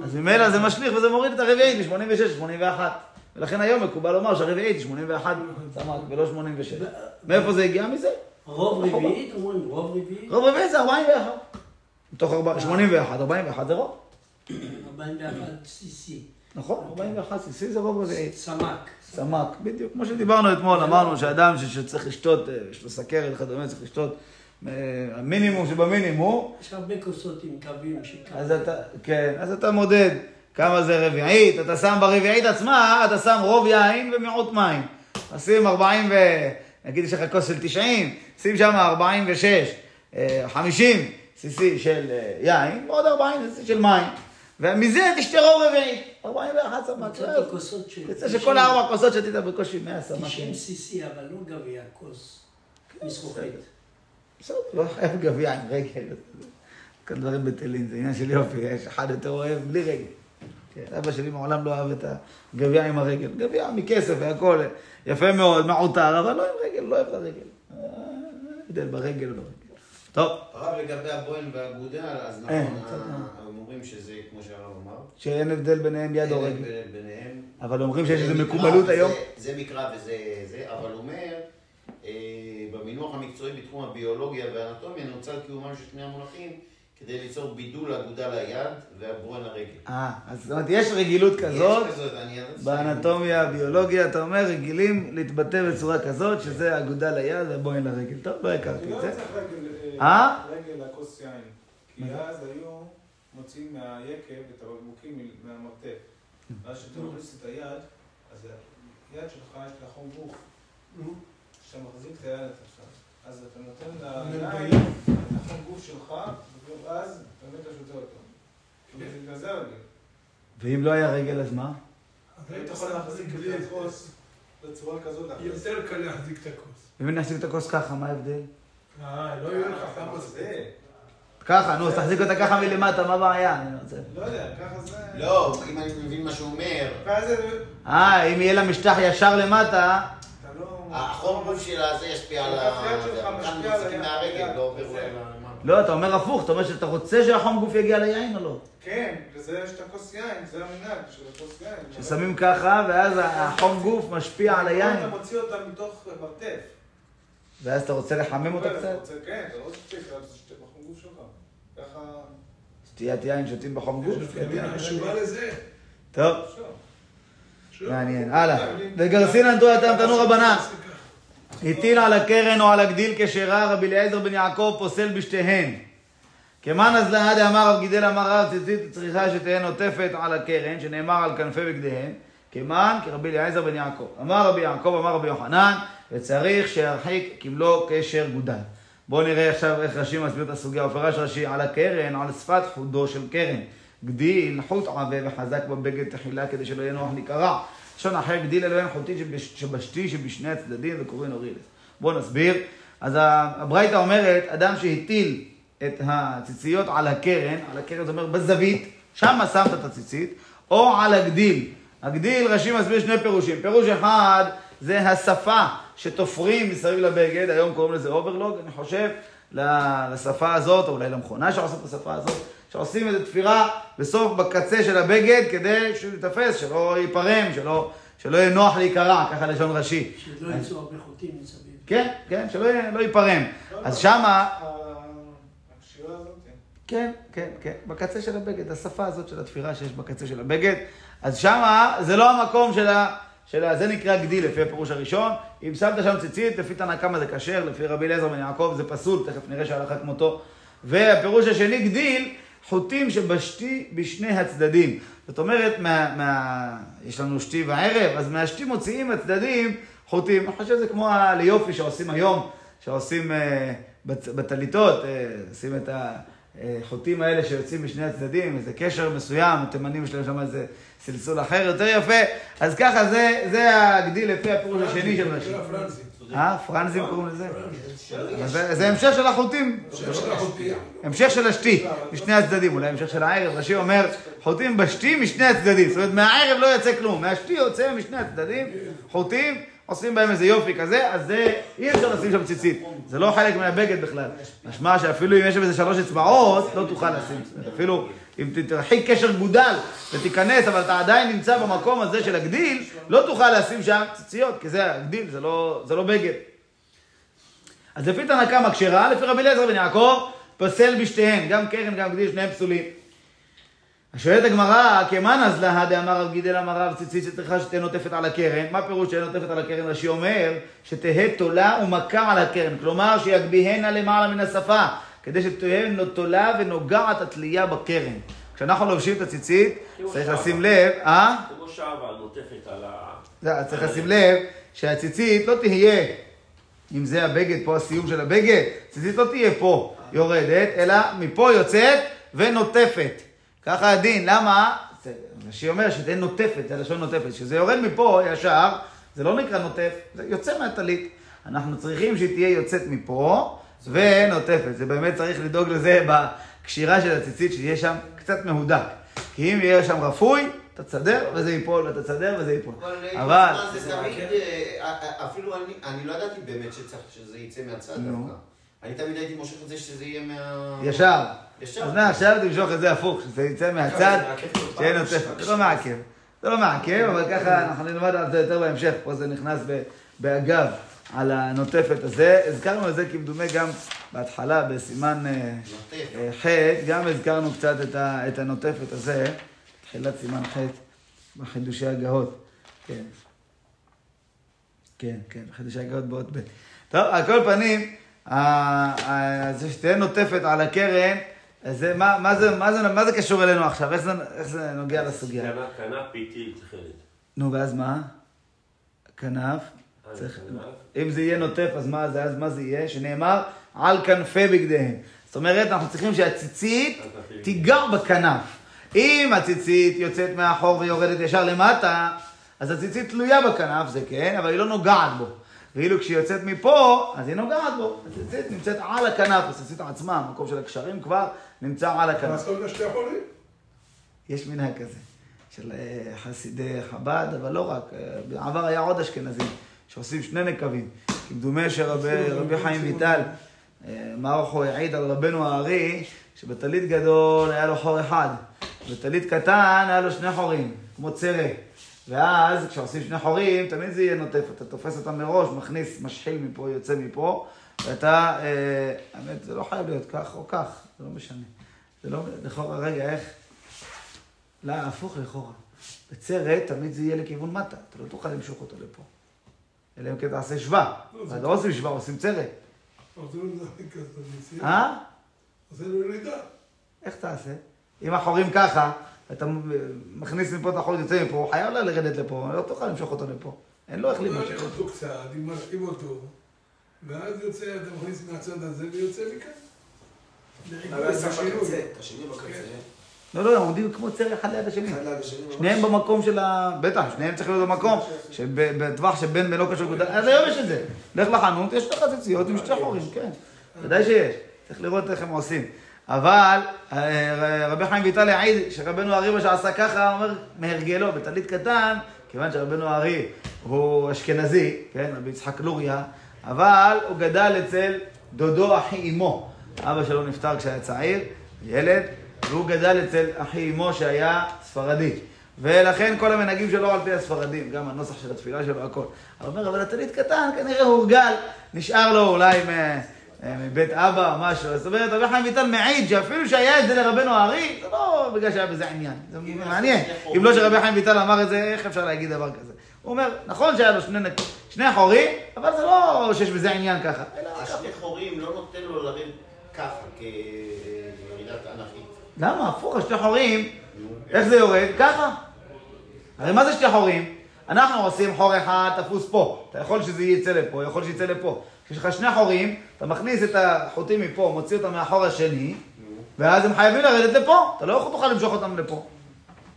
אז ממילא זה משליך וזה מוריד את הרביעית מ-86 ל-81. ולכן היום מקובל לומר שהרביעית היא 81 סמ"ק ולא 86. מאיפה זה הגיע מזה? רוב רביעית, אומרים רוב רביעית, רוב רביעית זה 41. מתוך ארבע- 81, 41 זה רוב. 41 CC. נכון, 41 סיסי זה רוב רביעית. סמ"ק. סמ"ק, בדיוק, כמו שדיברנו אתמול, אמרנו שאדם שצריך לשתות, אה, יש לו סכרת וכדומה, צריך לשתות אה, המינימום שבמינימום, יש הרבה כוסות עם קווים שקווים. כן, אז אתה מודד כמה זה רביעית, אתה שם ברביעית עצמה, אתה שם רוב יין ומיעוט מים. תשים 40 ו... נגיד יש לך כוס של 90, שים שם 46, אה, 50 cc של אה, יין, ועוד 40 cc של מים. ומזה תשתה רוב רביעית, 41 סמ"ק. יוצא שכל הארבע כוסות שתית בקושי 100 סמ"ק. 90 CC, אבל לא גביע, כוס מזכוכית. בסדר, לא חייב גביע עם רגל. כל דברים בטלים, זה עניין של יופי, יש אחד יותר אוהב בלי רגל. כן, אבא שלי מעולם לא אהב את הגביע עם הרגל. גביע מכסף והכל, יפה מאוד, מעוטר, אבל לא עם רגל, לא אוהב את הרגל. אה, הבדל ברגל וברגל. טוב, הרב לגבי הבוהן והאגודה, אז נכון, אומרים שזה, כמו שהרב אמר, שאין הבדל ביניהם יד או אין רגל. הבדל ביניהם. אבל אומרים שיש איזו מקובלות היום. זה מקרא וזה זה, אבל אומר, אה, במינוח המקצועי בתחום הביולוגיה והאנטומיה נוצר קיומם של שני המונחים כדי ליצור בידול האגודה ליד והבוהן לרגל. אה, אז זאת אומרת, יש רגילות כזאת. יש כזאת, אני. באנטומיה, הביולוגיה, אתה אומר, רגילים להתבטא בצורה כזאת, שזה אגודה ליד והבוהן לרגל. טוב, לא הכרתי את לא זה. רגל, אה? אה? רגל לכוס יין. כי אז היו מוציאים מהיקב את הבקבוקים מהמרתף. ואז כשאתה מכניס את היד, אז היד שלך יש לה חום גוף. כשאתה מחזיק את היד עכשיו, אז אתה נותן ליין את החום גוף שלך, ואז באמת אתה שותה אותו. כן. בגלל זה הרגל. ואם לא היה רגל, אז מה? היית יכול להחזיק את הכוס בצורה כזאת. יותר קל להחזיק את הכוס. ואם אני אחזיק את הכוס ככה, מה ההבדל? אה, לא יהיה לך מספיק. זה. ככה, נו, אז תחזיק אותה ככה מלמטה, מה הבעיה? אני רוצה... לא יודע, ככה זה... לא, אם אני מבין מה שהוא אומר. אה, אם יהיה לה משטח ישר למטה, אתה לא... החום גוף שלה זה ישפיע על ה... מחזיקים היד. מהרגל, לא עובר. לא, אתה אומר הפוך, אתה אומר שאתה רוצה שהחום גוף יגיע ליין או לא? כן, לזה יש את הכוס יין, זה המנהג של הכוס יין. ששמים ככה, ואז החום גוף משפיע על אתה היין, מוציא אותה מתוך מרתף. ואז אתה רוצה לחמם אותה אתה קצת? רוצה- כן, אתה לא אתה רוצה שתהיה. ככה... שתיית יין שותים בחום גוף? שתיית יין. לזה. טוב. מעניין. הלאה. וגרסינן תורתם תנו רבנן. הטיל על הקרן או על הגדיל כשרה רבי אליעזר בן יעקב פוסל בשתיהן. כמן אז לעד אמר רב גידל אמר רב ציצית צריכה שתהא נוטפת על הקרן שנאמר על כנפי בגדיהן כמן כרבי אליעזר בן יעקב. אמר רבי יעקב אמר רבי יוחנן וצריך שירחיק כמלוא קשר גודל. בואו נראה עכשיו איך רש"י מסביר את הסוגיה. ופרש רש"י על הקרן על שפת חודו של קרן גדיל, חוט עבה וחזק בבגד תחילה כדי שלא יהיה נוח להיקרע. לשון אחר, גדיל אלוהים חוטי שבש- שבשתי שבשני הצדדים וקוראים לו רילס. בואו נסביר. אז הברייתא אומרת, אדם שהטיל את הציציות על הקרן, על הקרן זה אומר בזווית, שם שמת את הציצית, או על הגדיל. הגדיל, רש"י מסביר שני פירושים. פירוש אחד זה השפה שתופרים מסביב לבגד, היום קוראים לזה אוברלוק, אני חושב, לשפה הזאת, או אולי למכונה שעושה את השפה הזאת, שעושים איזו תפירה בסוף, בקצה של הבגד, כדי שהוא ייתפס, שלא ייפרם, שלא, שלא יהיה נוח להיקרע, ככה לשון רש"י. שלא יצאו הרבה חוטים מסביב. כן, כן, שלא יהיה- לא ייפרם. אז שמה, ה- הקשירה הזאת, כן, כן, כן, בקצה של הבגד, השפה הזאת של התפירה שיש בקצה של הבגד, אז שמה זה לא המקום של ה... של ה... זה נקרא גדיל לפי הפירוש הראשון. אם שמת שם ציצית, לפי תנא קמא זה כשר, לפי רבי אליעזר בן יעקב זה פסול, תכף נראה שהלכה כמותו. והפירוש השני, גדיל, חוטים שבשתי בשני הצדדים. זאת אומרת, מה, מה... יש לנו שתי וערב, אז מהשתי מוציאים הצדדים חוטים. אני חושב שזה כמו ה- ליופי שעושים היום, שעושים אה, בטליתות, אה, עושים את החוטים האלה שיוצאים משני הצדדים, איזה קשר מסוים, התימנים יש להם שם איזה סלסול אחר יותר יפה. אז ככה, זה, זה הגדיל לפי הפירוש השני של רש"י. הפרנסי. אה, פרנזים קוראים לזה? זה, המשך של החוטים. המשך של השתי, משני הצדדים, אולי המשך של הערב. רש"י אומר, חוטים בשתי משני הצדדים. זאת אומרת, מהערב לא יוצא כלום, מהשתי יוצא משני הצדדים, חוטים, עושים בהם איזה יופי כזה, אז זה, אי אפשר לשים שם ציצית. זה לא חלק מהבגד בכלל. משמע שאפילו אם יש שם איזה שלוש אצבעות, לא תוכל לשים. אפילו אם תרחיק קשר גודל ותיכנס, אבל אתה עדיין נמצא במקום הזה של הגדיל, לא תוכל לשים שם ציציות, כי זה הגדיל, זה לא, זה לא בגד. אז לפי תנא קמא כשרה, לפי רבי אליעזר בן יעקב, פוסל בשתיהן, גם קרן, גם גדיל, שניהם פסולים. שואלת הגמרא, כמאן אז להא דאמר רב גידל אמר רב ציצית שצריכה שתהיה נוטפת על הקרן? מה פירוש שתהיה נוטפת על הקרן? רש"י אומר, שתהא תולה ומכה על הקרן. כלומר, שיגביהנה למעלה מן השפה, כדי שתהיה תולה ונוגעת התלייה בקרן. כשאנחנו לובשים את הציצית, צריך לשים לב, אה? כמו שעבה נוטפת על ה... צריך לשים לב שהציצית לא תהיה, אם זה הבגד, פה הסיום של הבגד, ציצית לא תהיה פה יורדת, אלא מפה יוצאת ונוטפת. ככה הדין, למה? רש"י אומר שתהיה נוטפת, זה לשון נוטפת. כשזה יורד מפה ישר, זה לא נקרא נוטף, זה יוצא מהטלית. אנחנו צריכים שהיא תהיה יוצאת מפה ונוטפת. זה באמת צריך לדאוג לזה בקשירה של הציצית, שיהיה שם קצת מהודק. כי אם יהיה שם רפוי, אתה תסדר וזה ייפול, ואתה תסדר וזה ייפול. אבל. מה, זה תמיד, אה, אה, אפילו אני, אני לא ידעתי באמת שצריך שזה יצא מהצד. דווקא. אני תמיד הייתי מושך את זה שזה יהיה מה... ישר. אז מה, עכשיו תמשוך את זה הפוך, שזה יצא מהצד, שיהיה נוטף. זה לא מעכב. זה לא מעכב, אבל ככה אנחנו נלמד על זה יותר בהמשך. פה זה נכנס באגב על הנוטפת הזה. הזכרנו את זה כמדומה גם בהתחלה, בסימן אה. אה, ח', גם הזכרנו קצת את הנוטפת הזה, תחילת סימן ח' בחידושי הגהות. כן. כן, כן, בחידושי הגהות באות ב'. טוב, על כל פנים, זה שתהיה נוטפת על הקרן, זה, מה, מה, זה, מה, זה, מה זה קשור אלינו עכשיו? איך זה, איך זה נוגע לסוגיה? קנה פיתי תכלת. נו, ואז מה? כנף. אה, צריך, כנף. אם זה יהיה נוטף, אז מה זה, אז מה זה יהיה? שנאמר, על כנפי בגדיהם. זאת אומרת, אנחנו צריכים שהציצית תיגע בכנף. אם הציצית יוצאת מאחור ויורדת ישר למטה, אז הציצית תלויה בכנף, זה כן, אבל היא לא נוגעת בו. ואילו כשהיא יוצאת מפה, אז היא נוגעת בו. הציצית נמצאת על הכנף, הציצית עצמה, המקום של הקשרים כבר נמצא על הכנף. לעשות את שתי חולים. יש מנהג כזה, של אה, חסידי חב"ד, אבל לא רק, אה, בעבר היה עוד אשכנזים, שעושים שני נקבים. כמדומה שרבי חיים ויטל, אה, מערכו העיד על רבנו הארי, שבטלית גדול היה לו חור אחד, ובטלית קטן היה לו שני חורים, כמו צרה. ואז כשעושים שני חורים, תמיד זה יהיה נוטף, אתה תופס אותם מראש, מכניס, משחיל מפה, יוצא מפה, ואתה, אה, האמת, זה לא חייב להיות כך או כך, זה לא משנה. זה לא, לכאורה, רגע, איך? לא, הפוך לכאורה. בצרת תמיד זה יהיה לכיוון מטה, אתה לא תוכל למשוך אותו לפה. אלא אם כן תעשה שווה. לא, זה- אז לא עושים שווה, עושים צרת. נסיעה. אה? עשינו ירידה. איך תעשה? אם החורים ככה, אתה מכניס מפה את החור, יוצא מפה, הוא חייב לה לרדת לפה, לא תוכל למשוך אותו לפה. אין לו איך למשוך. אותו קצת, אם מראים אותו, ואז יוצא, אתה מכניס מהצד הזה ויוצא מכאן. אבל. בקצה, השני בקצה. לא, לא, הם עומדים כמו צר אחד ליד השני. שניהם במקום של ה... בטח, שניהם צריכים להיות במקום, שבטווח שבין מלוקה של גודל, אז היום יש את זה. לך לחנות, יש לך ציציות עם שתי חורים, כן. ודאי שיש. צריך לראות איך הם עושים. אבל אה, רבי חיים ויטל העיד שרבנו הארי מה שעשה ככה, הוא אומר מהרגלו, בטלית קטן, כיוון שרבנו הארי הוא אשכנזי, כן, רבי יצחק לוריה, אבל הוא גדל אצל דודו אחי אמו. אבא שלו נפטר כשהיה צעיר, ילד, והוא גדל אצל אחי אמו שהיה ספרדי. ולכן כל המנהגים שלו על פי הספרדים, גם הנוסח של התפילה שלו, הכל. הוא אומר, אבל הטלית קטן, כנראה הורגל, נשאר לו אולי מ... מבית אבא או משהו. זאת אומרת, רבי חיים ויטל מעיד שאפילו שהיה את זה לרבנו הארי, זה לא בגלל שהיה בזה עניין. זה מעניין. אם לא שרבי חיים ויטל אמר את זה, איך אפשר להגיד דבר כזה? הוא אומר, נכון שהיה לו שני, שני חורים, אבל זה לא שיש בזה עניין ככה. השני חורים לא נותן לו לרדת ככה, כירידת אנכית. למה? הפוך, השתי חורים, איך זה יורד? ככה. הרי מה זה שתי חורים? אנחנו עושים חור אחד תפוס פה. אתה יכול שזה יצא לפה, יכול שיצא לפה. כשיש לך שני חורים, אתה מכניס את החוטים מפה, מוציא אותם מהחור השני, ואז הם חייבים לרדת לפה. אתה לא יכול תוכל למשוך אותם לפה.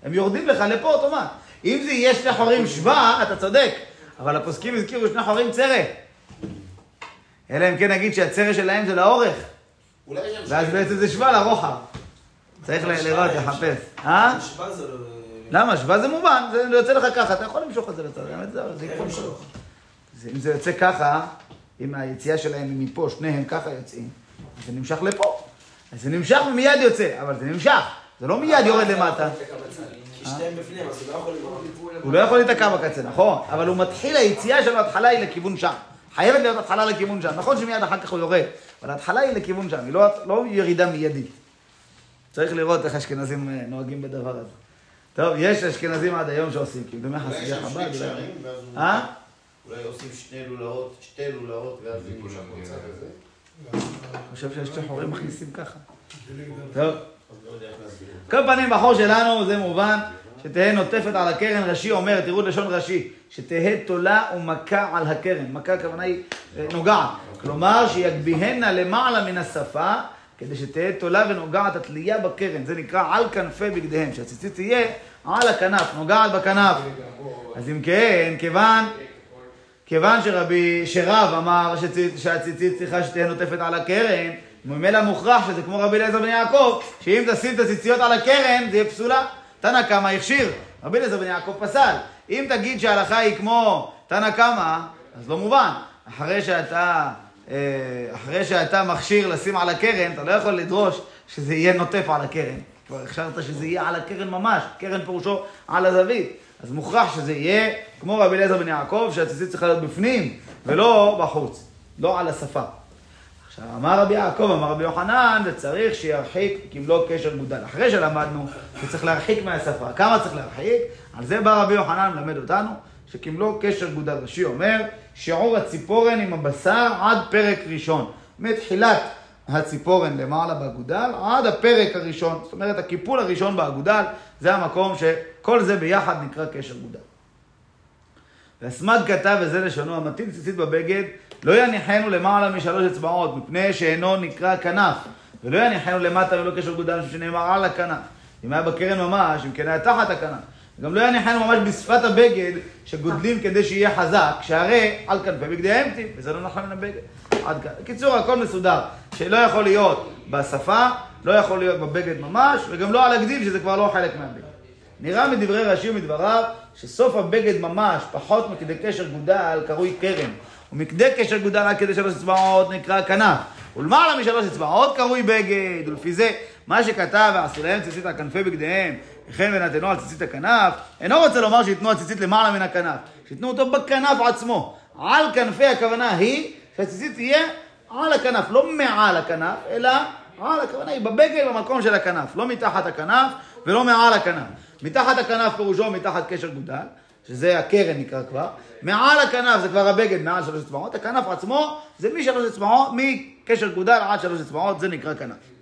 הם יורדים לך לפה אוטומט. אם זה יהיה שני חורים שווה, אתה צודק. אבל הפוסקים הזכירו שני חורים צרה. אלא אם כן נגיד שהצרה שלהם זה לאורך, ואז בעצם זה שווה לרוחב. צריך לראות, לחפש. אה? לא... למה? שווה זה מובן, זה יוצא לך ככה, אתה יכול למשוך את זה לצד, האמת זה זה יכול למשוך. אם זה יוצא ככה, אם היציאה שלהם היא מפה, שניהם ככה יוצאים, אז זה נמשך לפה. אז זה נמשך ומיד יוצא, אבל זה נמשך, זה לא מיד יורד למטה. שתיהם בפנים, אז הוא לא יכול לא להיתקע בקצה, נכון, אבל הוא מתחיל, היציאה שלו, ההתחלה היא לכיוון שם. חייבת להיות התחלה לכיוון שם. נכון שמיד אחר כך הוא יורד, אבל ההתחלה היא לכיוון שם, היא לא, לא ירידה מיידית. צריך לראות איך אשכנזים אה, נוהגים בדבר הזה. טוב, יש אשכנזים עד היום שעושים, כי דומה אולי חסידי יש שם חב"ד. שני אולי- קשרים, ואז הוא... אה? אולי עושים שני לולאות, שתי לולאות, ואז זה בצד הזה. אני חושב שיש שתי חורים מכניסים ככה. טוב. לא. כל פנים, בחור שלנו זה מובן שתהא נוטפת על הקרן רש"י אומר, תראו לשון רש"י, שתהא תולה ומכה על הקרן. מכה הכוונה היא אה, נוגעת. כלומר, שיגביהנה למעלה מן השפה, כדי שתהא תולה ונוגעת התלייה בקרן. זה נקרא על כנפי בגדיהם, שהציצית תהיה על הכנף, נוגעת בכנף. אז אם כן, כיוון, כיוון שרבי, שרב אמר שהציצית צריכה שתהיה נוטפת על הקרן, ממילא מוכרח שזה כמו רבי אליעזר בן יעקב, שאם תשים את הציציות על הקרן, זה יהיה פסולה. תנא קמא הכשיר, רבי אליעזר בן יעקב פסל. אם תגיד שההלכה היא כמו תנא קמא, אז לא מובן. אחרי שאתה, אה, אחרי שאתה מכשיר לשים על הקרן, אתה לא יכול לדרוש שזה יהיה נוטף על הקרן. כבר הכשרת שזה יהיה על הקרן ממש, קרן פירושו על הזווית. אז מוכרח שזה יהיה כמו רבי אליעזר בן יעקב, שהציצית צריכה להיות בפנים, ולא בחוץ, לא על השפה. עכשיו, אמר רבי יעקב, אמר רבי יוחנן, וצריך שירחיק כמלוא קשר גודל. אחרי שלמדנו שצריך להרחיק מהשפה. כמה צריך להרחיק? על זה בא רבי יוחנן מלמד אותנו, שכמלוא קשר גודל. רש"י אומר, שיעור הציפורן עם הבשר עד פרק ראשון. מתחילת הציפורן למעלה באגודל עד הפרק הראשון. זאת אומרת, הקיפול הראשון באגודל, זה המקום שכל זה ביחד נקרא קשר גודל. והסמד כתב, וזה לשונו, המטיל ציצית בבגד, לא יניחנו למעלה משלוש אצבעות, מפני שאינו נקרא כנף, ולא יניחנו למטה ולא קשר גודל, משום שנאמר על הכנף. אם היה בקרן ממש, אם כן היה תחת הכנף. גם לא יניחנו ממש בשפת הבגד, שגודלים כדי שיהיה חזק, שהרי על כנפי בגדיהם טיב, וזה לא נכון מן הבגד. עד כאן. בקיצור, הכל מסודר, שלא יכול להיות בשפה, לא יכול להיות בבגד ממש, וגם לא על הגדיל, שזה כבר לא חלק מהבגד. נראה מדברי רש"י ומדבריו שסוף הבגד ממש, פחות מכדי קשר גודל, קרוי קרן. ומכדי קשר גודל רק כדי שלוש אצבעות נקרא כנף. ולמעלה משלוש אצבעות קרוי בגד. ולפי זה, מה שכתב, ועשו להם ציצית על כנפי בגדיהם, וכן ונתנו על ציצית הכנף, אינו רוצה לומר שייתנו הציצית למעלה מן הכנף. שייתנו אותו בכנף עצמו. על כנפי הכוונה היא שהציצית תהיה על הכנף, לא מעל הכנף, אלא על הכוונה היא בבגד במקום של הכנף, לא מתחת הכנף ולא מעל הכנף. מתחת הכנף פירושו מתחת קשר גודל, שזה הקרן נקרא כבר, מעל הכנף זה כבר הבגד מעל שלוש אצבעות, הכנף עצמו זה משלוש אצבעות, מקשר גודל עד שלוש אצבעות, זה נקרא כנף.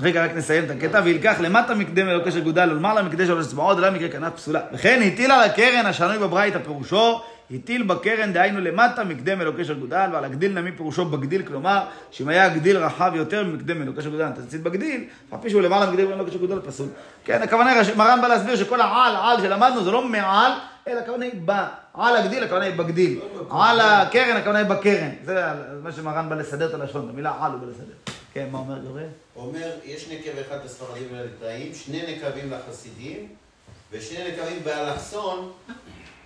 רגע, רק נסיים את הקטע, וילקח למטה מקדם אלוקי של גודל ולמעלה מקדי שלוש אצבעות, ולא מקרה כנף פסולה. וכן הטיל על הקרן השנוי בברייתא פירושו, הטיל בקרן, דהיינו למטה, מקדם אלוקי של גודל, ועל הגדיל נמי פירושו בגדיל, כלומר, שאם היה הגדיל רחב יותר ממקדם אלוקי של גודל, תציץ בגדיל, אף פי שהוא למעלה מקדם אלוקי של גודל פסול. כן, הכוונה, מרן בא להסביר שכל העל, על שלמדנו, זה לא מעל, אלא הכוונה היא בעל הגדיל, הכוונה היא בגדיל. על הקרן, הכוונה היא בקרן. זה מה שמרן בא לסדר את הלשון, המילה על הוא בא לסדר. כן, מה אומר גבריאל? אומר, יש נקב אחד לספרדים ולליטאים, שני נקבים לחסידים, ושני נקבים באלכסון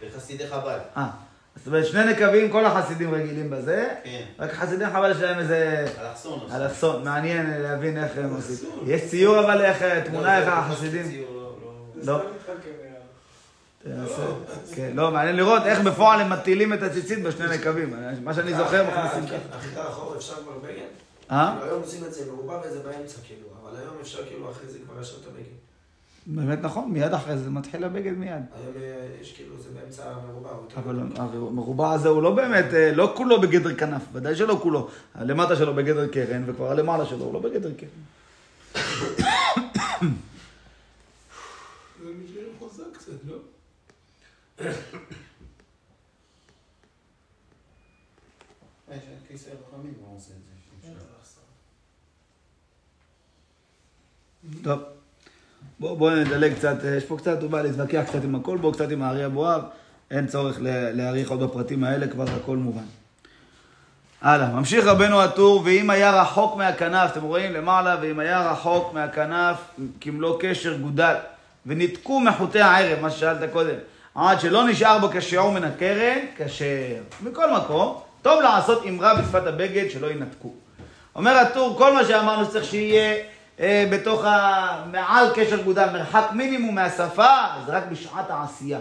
לחסידי חב"ד. אה, זאת אומרת, שני נקבים, כל החסידים רגילים בזה, כן, רק חסידי חב"ד יש להם איזה אלכסון. אלכסון, מעניין להבין איך הם עושים. יש ציור אבל איך, תמונה איך לא, זה ממש החסידים. ציור, לא- לא-. תנסה. כן, לא, מעניין לראות איך בפועל הם מטילים את הציצית בשני נקבים. מה שאני זוכר, מכניסים ככה. החיטה אחורה אפשר כבר בגד? אה? היום עושים את זה מרובע וזה באמצע, כאילו, אבל היום אפשר כאילו אחרי זה כבר ישר את הבגד. באמת נכון, מיד אחרי זה מתחיל הבגד מיד. היום אה, יש כאילו, זה באמצע המרובע. אבל. המרובע הזה הוא לא באמת, אה, לא כולו בגדר כנף, ודאי שלא כולו. הלמטה שלו בגדר קרן, וכבר הלמעלה שלו הוא לא בגדר קרן. זה נשאר חוזק קצת, לא? טוב, בואו בוא נדלג קצת, אה, יש פה קצת, הוא בא להתווכח קצת עם הכל, בואו קצת עם הארי אבואב, אין צורך להאריך עוד בפרטים האלה, כבר הכל מובן. הלאה, ממשיך רבנו הטור, ואם היה רחוק מהכנף, אתם רואים למעלה, ואם היה רחוק מהכנף, כמלוא קשר גודל, וניתקו מחוטי הערב, מה ששאלת קודם, עד שלא נשאר בו כשיעור מן הקרן, כשר. מכל מקום, טוב לעשות אמרה בשפת הבגד שלא ינתקו. אומר הטור, כל מה שאמרנו שצריך שיהיה אה, בתוך ה... מעל קשר גודל, מרחק מינימום מהשפה, זה רק בשעת העשייה.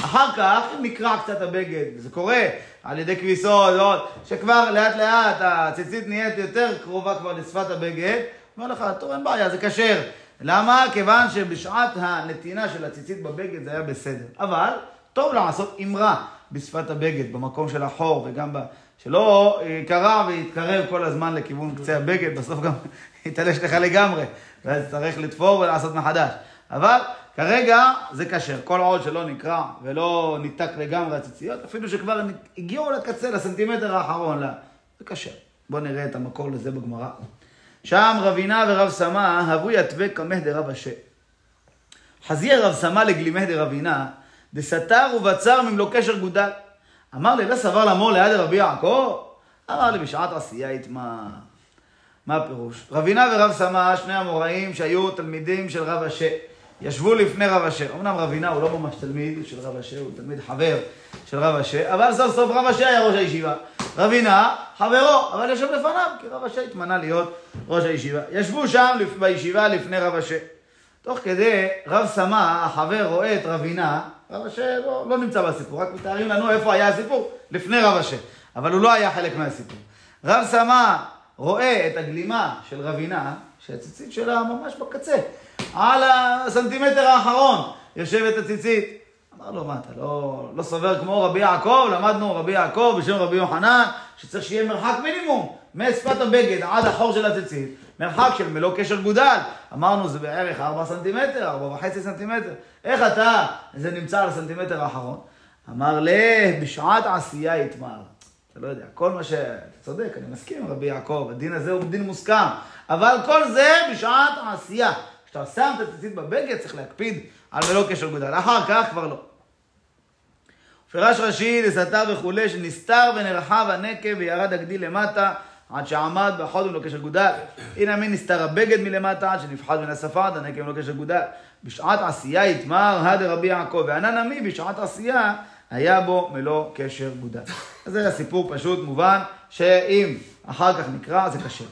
אחר כך נקרע קצת הבגד, זה קורה על ידי כביסות, ועוד, שכבר לאט לאט הציצית נהיית יותר קרובה כבר לשפת הבגד, אומר לך, טוב, אין בעיה, זה כשר. למה? כיוון שבשעת הנתינה של הציצית בבגד זה היה בסדר. אבל, טוב לעשות אמרה בשפת הבגד, במקום של החור, וגם ב... שלא יקרע ויתקרב כל הזמן לכיוון קצה הבגד, בסוף גם יתלש לך לגמרי, ואז צריך לתפור ולעשות מחדש. אבל כרגע זה כשר, כל עוד שלא נקרע ולא ניתק לגמרי הציציות, אפילו שכבר הגיעו לקצה, לסנטימטר האחרון, לה. זה כשר. בואו נראה את המקור לזה בגמרא. שם רבינה ורב סמה, הבו יתווה קמח דרב אשה. חזיה רב סמה לגלימך דרבינה, דסתר ובצר ממלוא קשר גודל. אמר לי, לא סבר למור ליד רבי יעקב? אמר לי, בשעת עשייה יתמה. מה הפירוש? רבינה ורב סמה, שני המוראים שהיו תלמידים של רב אשה. ישבו לפני רב אשר. אמנם רבינה הוא לא ממש תלמיד של רב אשר, הוא תלמיד חבר של רב אשר, אבל סוף סוף רב אשר היה ראש הישיבה. רבינה, חברו, אבל יושב לפניו, כי רב אשר התמנה להיות ראש הישיבה. ישבו שם בישיבה לפני רב אשר. תוך כדי, רב סמה, החבר, רואה את רבינה, רב אשר לא, לא נמצא בסיפור, רק מתארים לנו איפה היה הסיפור, לפני רב אשר. אבל הוא לא היה חלק מהסיפור. רב סמה רואה את הגלימה של רבינה, שהציצית שלה ממש בקצה, על הסנטימטר האחרון יושבת הציצית. אמר לו, מה, אתה לא, לא סובר כמו רבי יעקב? למדנו רבי יעקב בשם רבי יוחנן, שצריך שיהיה מרחק מינימום משפת הבגד עד החור של הציצית, מרחק של מלוא קשר גודל. אמרנו, זה בערך 4 סנטימטר, 4.5 סנטימטר. איך אתה, זה נמצא על הסנטימטר האחרון? אמר לה, בשעת עשייה יתמר. אתה לא יודע, כל מה ש... אתה צודק, אני מסכים עם רבי יעקב, הדין הזה הוא דין מוסכם. אבל כל זה בשעת העשייה. כשאתה שם את הציצית בבגד, צריך להקפיד על מלוא קשר גודל. אחר כך כבר לא. פירש רש"י, לסתר וכולי, שנסתר ונרחב הנקב וירד הגדיל למטה, עד שעמד בחוד מלוא קשר גודל. הנה מי נסתר הבגד מלמטה, עד שנפחד מן השפה, עד הנקב מלוא קשר גודל. בשעת עשייה יתמר, הדה רבי יעקב, וענן עמי בשעת עשייה, היה בו מלוא קשר גודל. אז זה הסיפור פשוט, מובן, שאם אחר כך נקרא, זה קשה.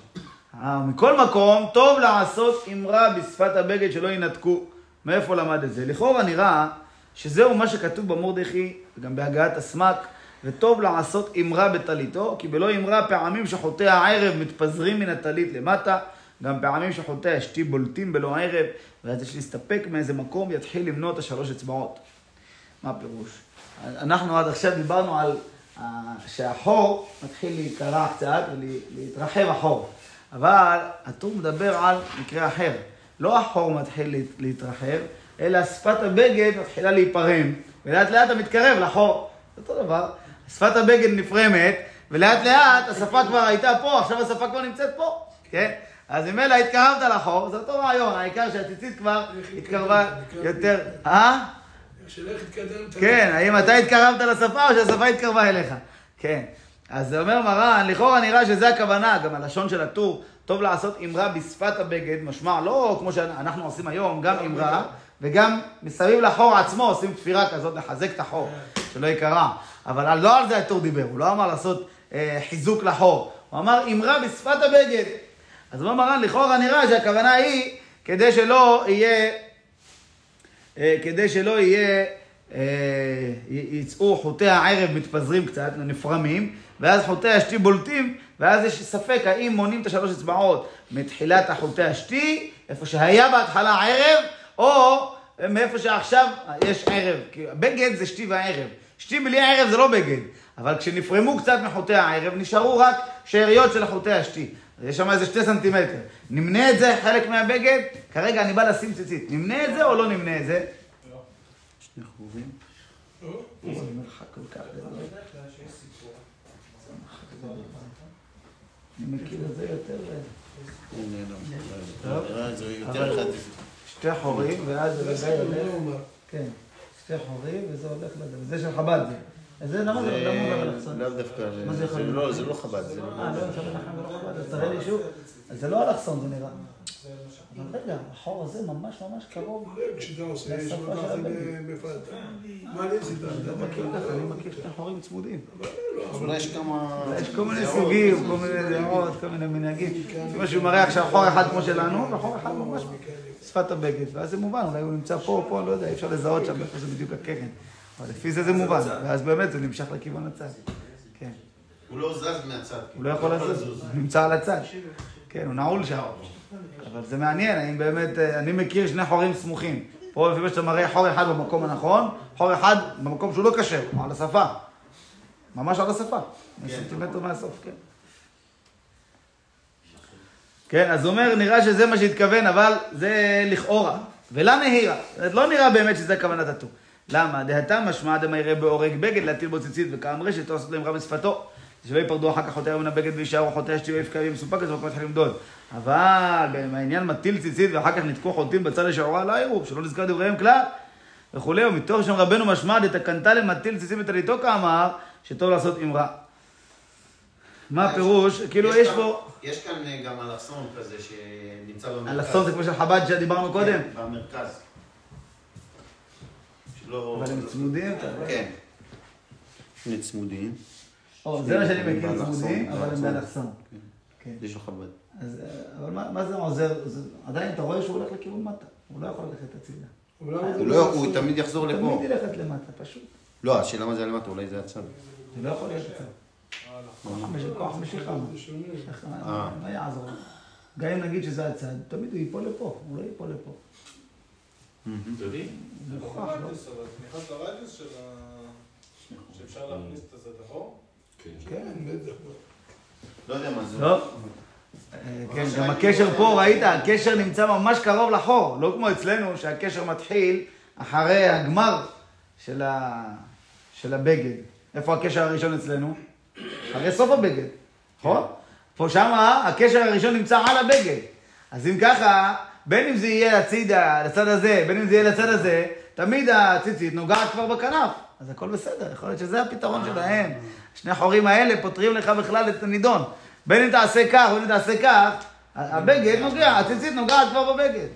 אה, מכל מקום, טוב לעשות אמרה בשפת הבגד שלא ינתקו. מאיפה למד את זה? לכאורה נראה שזהו מה שכתוב במורדכי, וגם בהגעת הסמ"ק, וטוב לעשות אמרה בטליתו, כי בלא אמרה פעמים שחוטאי הערב מתפזרים מן הטלית למטה, גם פעמים שחוטאי אשתי בולטים בלא ערב, ואז יש להסתפק מאיזה מקום ויתחיל למנות את השלוש אצבעות. מה הפירוש? אנחנו עד עכשיו דיברנו על uh, שהחור מתחיל להיקרע קצת ולהתרחב החור. אבל הטור מדבר על מקרה אחר. לא החור מתחיל להת- להתרחב, אלא שפת הבגד מתחילה להיפרם, ולאט לאט אתה מתקרב לחור. אותו דבר. שפת הבגד נפרמת, ולאט לאט השפה כבר הייתה פה, עכשיו השפה כבר נמצאת פה, כן? אז אם אלא התקרבת לחור, זה אותו רעיון, העיקר שהציצית כבר התקרבה יותר... אה? של איך התקדמת. כן, האם אתה התקרבת לשפה או שהשפה התקרבה אליך? כן. אז זה אומר מרן, לכאורה נראה שזה הכוונה, גם הלשון של הטור, טוב לעשות אמרה בשפת הבגד, משמע לא כמו שאנחנו עושים היום, גם אמרה, וגם מסביב לחור עצמו עושים תפירה כזאת, לחזק את החור, שלא ייקרע. אבל לא על זה הטור דיבר, הוא לא אמר לעשות אה, חיזוק לחור, הוא אמר אמרה בשפת הבגד. אז אומר מרן, לכאורה נראה שהכוונה היא כדי שלא יהיה, אה, כדי שלא יהיה, אה, יצאו חוטי הערב מתפזרים קצת, נפרמים, ואז חוטי השתי בולטים, ואז יש ספק האם מונים את השלוש אצבעות מתחילת החוטי השתי, איפה שהיה בהתחלה ערב, או מאיפה שעכשיו יש ערב. כי בגד זה שתי וערב. שתי בלי הערב זה לא בגד, אבל כשנפרמו קצת מחוטי הערב, נשארו רק שאריות של החוטי השתי. יש שם איזה שתי סנטימטר. נמנה את זה חלק מהבגד? כרגע אני בא לשים ציצית. נמנה את זה או לא נמנה את זה? לא. שני חורים. אני מכיר את זה יותר... זה. שתי חורים, ואז זה זה הסיפור, הולך... לא. כן, שתי חורים, וזה הולך לזה. וזה של חב"ד זה. אז זה למה זה לא אלכסון? לאו דווקא, מה זה זה לא-? זה לא חב"ד, זה אה, לא, זה ולא חב"ד, אז תראה לי שוב. אז זה לא אלכסון, זה נראה. זה מה אבל רגע, החור הזה ממש ממש קרוב. כשאתה עושה, יש לשפה של זה. מה אני עשית? לא מכיר ככה, אני מכיר שני חורים צמודים. אולי יש כמה... יש כל מיני. סוגים, כל מיני דעות, כל מיני מנהגים. לפי שהוא מראה עכשיו חור אחד כמו שלנו, וחור אחד ממש שפת הבגד. ואז זה מובן, אולי הוא נמצא פה, פה, אני לא יודע, אי אפשר לזהות שם איפה זה בדיוק הקרן. אבל לפי זה זה מובן, ואז באמת זה נמשך לכיוון הצד. כן. הוא לא זז מהצד. הוא לא יכול לזוז, הוא נמצא על הצד. כן, הוא נעול שם. אבל זה מעניין, האם באמת, אה, אני מכיר שני חורים סמוכים. פה לפי מה שאתה מראה חור אחד במקום הנכון, חור אחד במקום שהוא לא כשר, על השפה. ממש על השפה. סנטימטר מהסוף, כן. כן, אז הוא אומר, נראה שזה מה שהתכוון, אבל זה לכאורה. ולה נהירה. זאת אומרת, לא נראה באמת שזה כוונת הטור. למה? דהתה משמע דמה יראה בהורג בגד להטיל בו ציצית וכעם רשת, או לעשות להם רע בשפתו. שלא ייפרדו אחר כך חוטא מן הבגד ויישארו חוטא השתי ויפקע וימסופק אז במקום מתחיל למדוד. אבל בעניין מטיל ציצית ואחר כך נתקו חוטאים בצד לשעורה לא יראו, שלא נזכר דבריהם כלל. וכולי, ומתוך שם רבנו משמע דתקנתה למטיל ציצית וטליתו כאמר, שטוב לעשות אמרה. מה הפירוש? כאילו יש פה... יש כאן אה, גם אלכסון כזה שנמצא במרכז. אלכסון זה כמו של חב"ד שדיברנו קודם. כן, במרכז. שלא... אבל הם צמודים? כן. שני צמודים. או, זה מה שאני מכיר צמודים, אבל הם באלכסון. באלכסון. כן. זה של חב"ד. אז, אה, אבל מה, זה עוזר? עדיין אתה רואה שהוא הולך לכיוון מטה. הוא לא יכול ללכת הצידה. הוא לא, הוא תמיד יחזור לפה. תמיד ילכת למטה, פשוט. לא, השאלה מה זה למטה, אולי זה הצד. זה לא יכול להיות הצד. כוח משיכה. איך- אה. מה יעזור? גם אם נגיד שזה הצד, תמיד הוא ייפול לפה, הוא לא ייפול לפה. יודעים? זה זה מוכרח, לא לא? רדיוס, אבל זה נכנס לרדיוס של ה... שאפשר להכניס את הזה לחור? כן. בטח. לא יודע מה זה. טוב. אה, כן, גם הקשר פה, ראית, הקשר נמצא ממש קרוב לחור, לא כמו אצלנו שהקשר מתחיל אחרי הגמר. של הבגד. איפה הקשר הראשון אצלנו? אחרי סוף הבגד, נכון? פה שמה הקשר הראשון נמצא על הבגד. אז אם ככה, בין אם זה יהיה הצידה, לצד הזה, בין אם זה יהיה לצד הזה, תמיד הציצית נוגעת כבר בכנף. אז הכל בסדר, יכול להיות שזה הפתרון שלהם. שני החורים האלה פותרים לך בכלל את הנידון. בין אם תעשה כך ובין אם תעשה כך, הבגד נוגע, הציצית נוגעת כבר בבגד.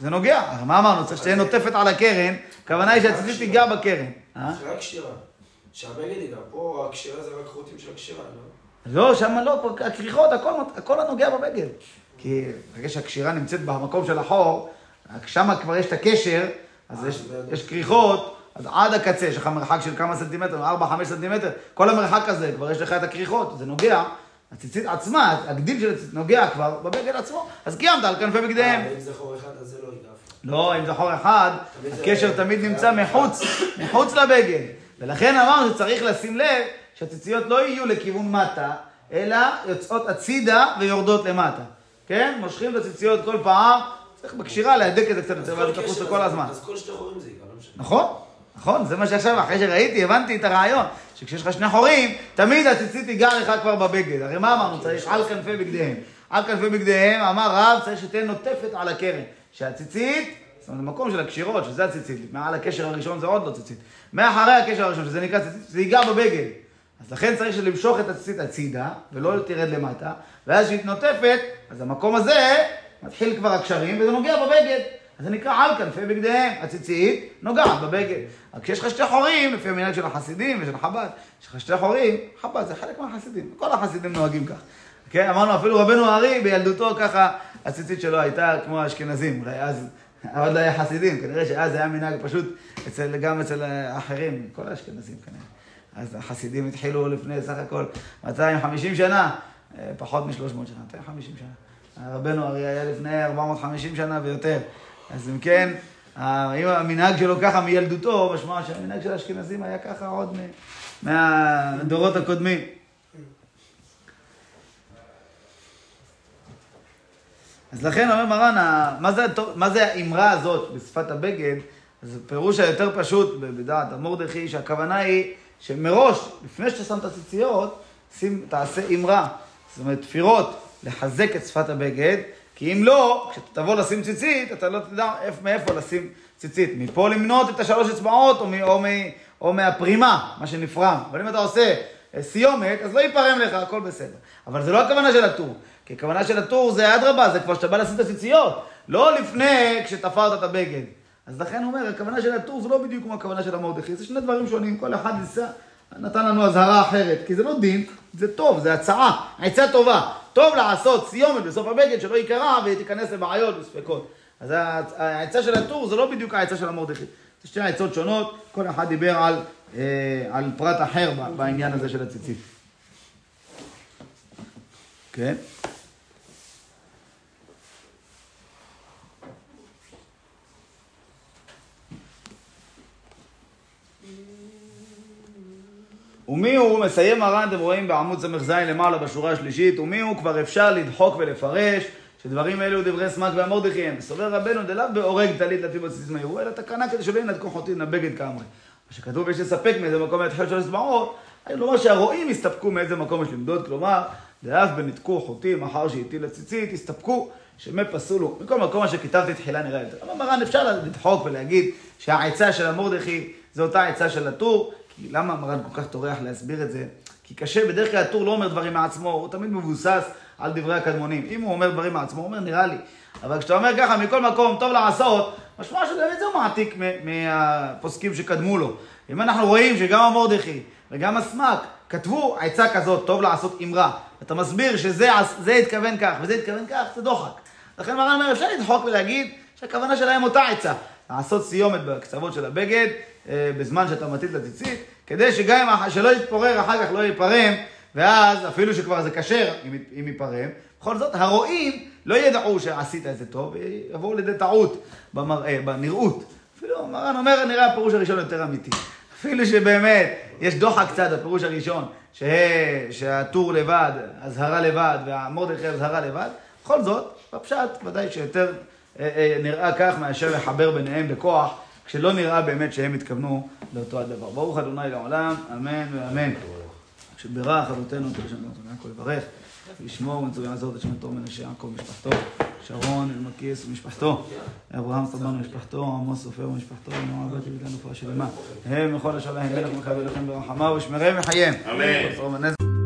זה נוגע, מה אמרנו? צריך שתהיה נוטפת על הקרן, הכוונה היא שהציצית תיגע בקרן. אה? זה רק קשירה. שהבגד ייגע. פה הקשירה זה רק חוטים של הקשירה, לא? לא, שם לא, פה הכריכות, הכל, הכל הנוגע בבגד. כי ברגע שהקשירה נמצאת במקום של החור, שם כבר יש את הקשר, אז אה, יש, כריכות, אז עד הקצה יש לך מרחק של כמה סנטימטר, 4-5 סנטימטר, כל המרחק הזה, כבר יש לך את הכריכות, זה נוגע, הציצית עצמה, הגדיל של הציצית נוגע כבר בבגד עצמו, אז קיימת על כנפי בגדיהם. אה, אם זה חור אחד, אז זה לא ייגע. לא, אם זה חור אחד, הקשר תמיד נמצא מחוץ, מחוץ לבגד. ולכן אמרנו שצריך לשים לב שהציציות לא יהיו לכיוון מטה, אלא יוצאות הצידה ויורדות למטה. כן? מושכים את הציציות כל פעם, צריך בקשירה להדק את זה קצת יותר, ואז תחוץ קשר כל הזמן. אז כל שתי חורים זה ייגע, לא משנה. נכון? נכון? זה מה שעכשיו, אחרי שראיתי, הבנתי את הרעיון, שכשיש לך שני חורים, תמיד הציצית תיגע לך כבר בבגד. הרי מה אמרנו? צריך על כנפי בגדיהם. על כנפי בגדיהם, אמר רב, צריך שתהיה נוטפת על הקרן. שהציצית, זאת אומרת, המקום של הקשירות, שזה הציצית, מעל הקשר הראשון זה עוד לא ציצית. מאחורי הקשר הראשון, שזה נקרא ציצית, זה ייגע בבגד. אז לכן צריך למשוך את הציצית הצידה, ולא תרד למטה, ואז כשהיא נוטפת, אז המקום הזה מתחיל כבר הקשרים, וזה נוגע בבגד. אז זה נקרא על כנפי בגדיהם, הציצית נוגעת בבגד. רק כשיש לך שתי חורים, לפי המנהג של החסידים ושל חב"ד, יש לך שתי חורים, חב"ד זה חלק מהחסידים, כל החסידים נוהגים כך. כן, אמרנו אפילו רבנו הארי בילדותו ככה, הציצית שלו הייתה כמו האשכנזים, אולי אז עוד לא היה חסידים, כנראה שאז היה מנהג פשוט אצל, גם אצל האחרים, כל האשכנזים כנראה. אז החסידים התחילו לפני סך הכל 250 שנה, אה, פחות מ-300 שנה, 250 שנה. רבנו ארי היה לפני 450 שנה ויותר. אז אם כן, אם המנהג שלו ככה מילדותו, משמע שהמנהג של האשכנזים היה ככה עוד מהדורות הקודמים. אז לכן אומר מרן, מה זה, מה זה האמרה הזאת בשפת הבגד? אז הפירוש היותר פשוט בדעת המורדכי, שהכוונה היא שמראש, לפני שאתה שם את הציציות, שים, תעשה אמרה. זאת אומרת, תפירות, לחזק את שפת הבגד, כי אם לא, כשאתה תבוא לשים ציצית, אתה לא תדע איפה, מאיפה לשים ציצית. מפה למנות את השלוש אצבעות, או, מ, או, מ, או מהפרימה, מה שנפרם. אבל אם אתה עושה אה, סיומת, אז לא ייפרם לך, הכל בסדר. אבל זה לא הכוונה של הטור. כי הכוונה של הטור זה אדרבה, זה כבר שאתה בא לשים את הציציות. לא לפני כשתפרת את הבגד. אז לכן הוא אומר, הכוונה של הטור זה לא בדיוק כמו הכוונה של המרדכי, זה שני דברים שונים, כל אחד ניסה, נתן לנו אזהרה אחרת, כי זה לא דין, זה טוב, זה הצעה, עצה טובה. טוב לעשות סיומת בסוף הבגד, שלא ייקרע ותיכנס לבעיות וספקות. אז העצה של הטור זה לא בדיוק העצה של המרדכי. זה שתי עצות שונות, כל אחד דיבר על, אה, על פרט אחר בעניין הזה של הציצית. כן? ומי הוא, מסיים מרן, אתם רואים בעמוד ס"ז למעלה בשורה השלישית, ומי הוא כבר אפשר לדחוק ולפרש שדברים אלו דברי סמק והמרדכי הם. סובר רבנו דלאו בהורג טלית לפי בסיס מהירו, אלא תקנה כדי שלא ינתקו חוטין לבגד כאמרי. מה שכתוב יש לספק מאיזה מקום להתחיל של אצבעות, אני לומר שהרועים יסתפקו מאיזה מקום יש למדוד, כלומר, דאף בנתקו חוטין אחר שהטיל הציצית, יסתפקו שמי פסולו. מכל מקום מה שכתבתי תחילה נראה יותר. אבל מרן אפשר לדחוק ולהגיד שהעצה של המרדכי זו אותה עצה של הטור, למה מרן כל כך טורח להסביר את זה? כי קשה, בדרך כלל הטור לא אומר דברים מעצמו, הוא תמיד מבוסס על דברי הקדמונים. אם הוא אומר דברים מעצמו, הוא אומר נראה לי. אבל כשאתה אומר ככה, מכל מקום, טוב לעשות, משמע שבאמת זה הוא מעתיק מהפוסקים שקדמו לו. אם אנחנו רואים שגם המרדכי וגם הסמק כתבו עצה כזאת, טוב לעשות אמרה, אתה מסביר שזה התכוון כך וזה התכוון כך, זה דוחק. לכן מרן אומר, אפשר לדחוק ולהגיד שהכוונה שלהם אותה עצה. לעשות סיומת בקצוות של הבגד, אה, בזמן שאתה מטיל את הציצית, כדי שגם אם, שלא יתפורר אחר כך, לא ייפרם, ואז אפילו שכבר זה כשר, אם, ייפרם, בכל זאת הרועים לא ידעו שעשית את זה טוב, ויבואו לידי טעות במראה, בנראות. אפילו מרן אומר, נראה הפירוש הראשון יותר אמיתי. אפילו שבאמת יש דוחק קצת, הפירוש הראשון, שה, שהטור לבד, אזהרה לבד, והמרדכי אזהרה לבד, בכל זאת, בפשט ודאי שיותר אה, אה, נראה כך מאשר לחבר ביניהם בכוח, כשלא נראה באמת שהם התכוונו לאותו הדבר. ברוך אדוני לעולם, אמן ואמן. כשבירך אבותינו, תרשם לנו הכל לברך, לשמור ומצווה לעזור את שמתו מנשה יעקב ומשפחתו, שרון אלמקיס ומשפחתו, אברהם סבן ומשפחתו, עמוס סופר ומשפחתו, נועה בת יבידן רפואה שלמה. הם מכל השלם, מלך מכבד לכם ברחמה ושמריהם וחייהם. אמן.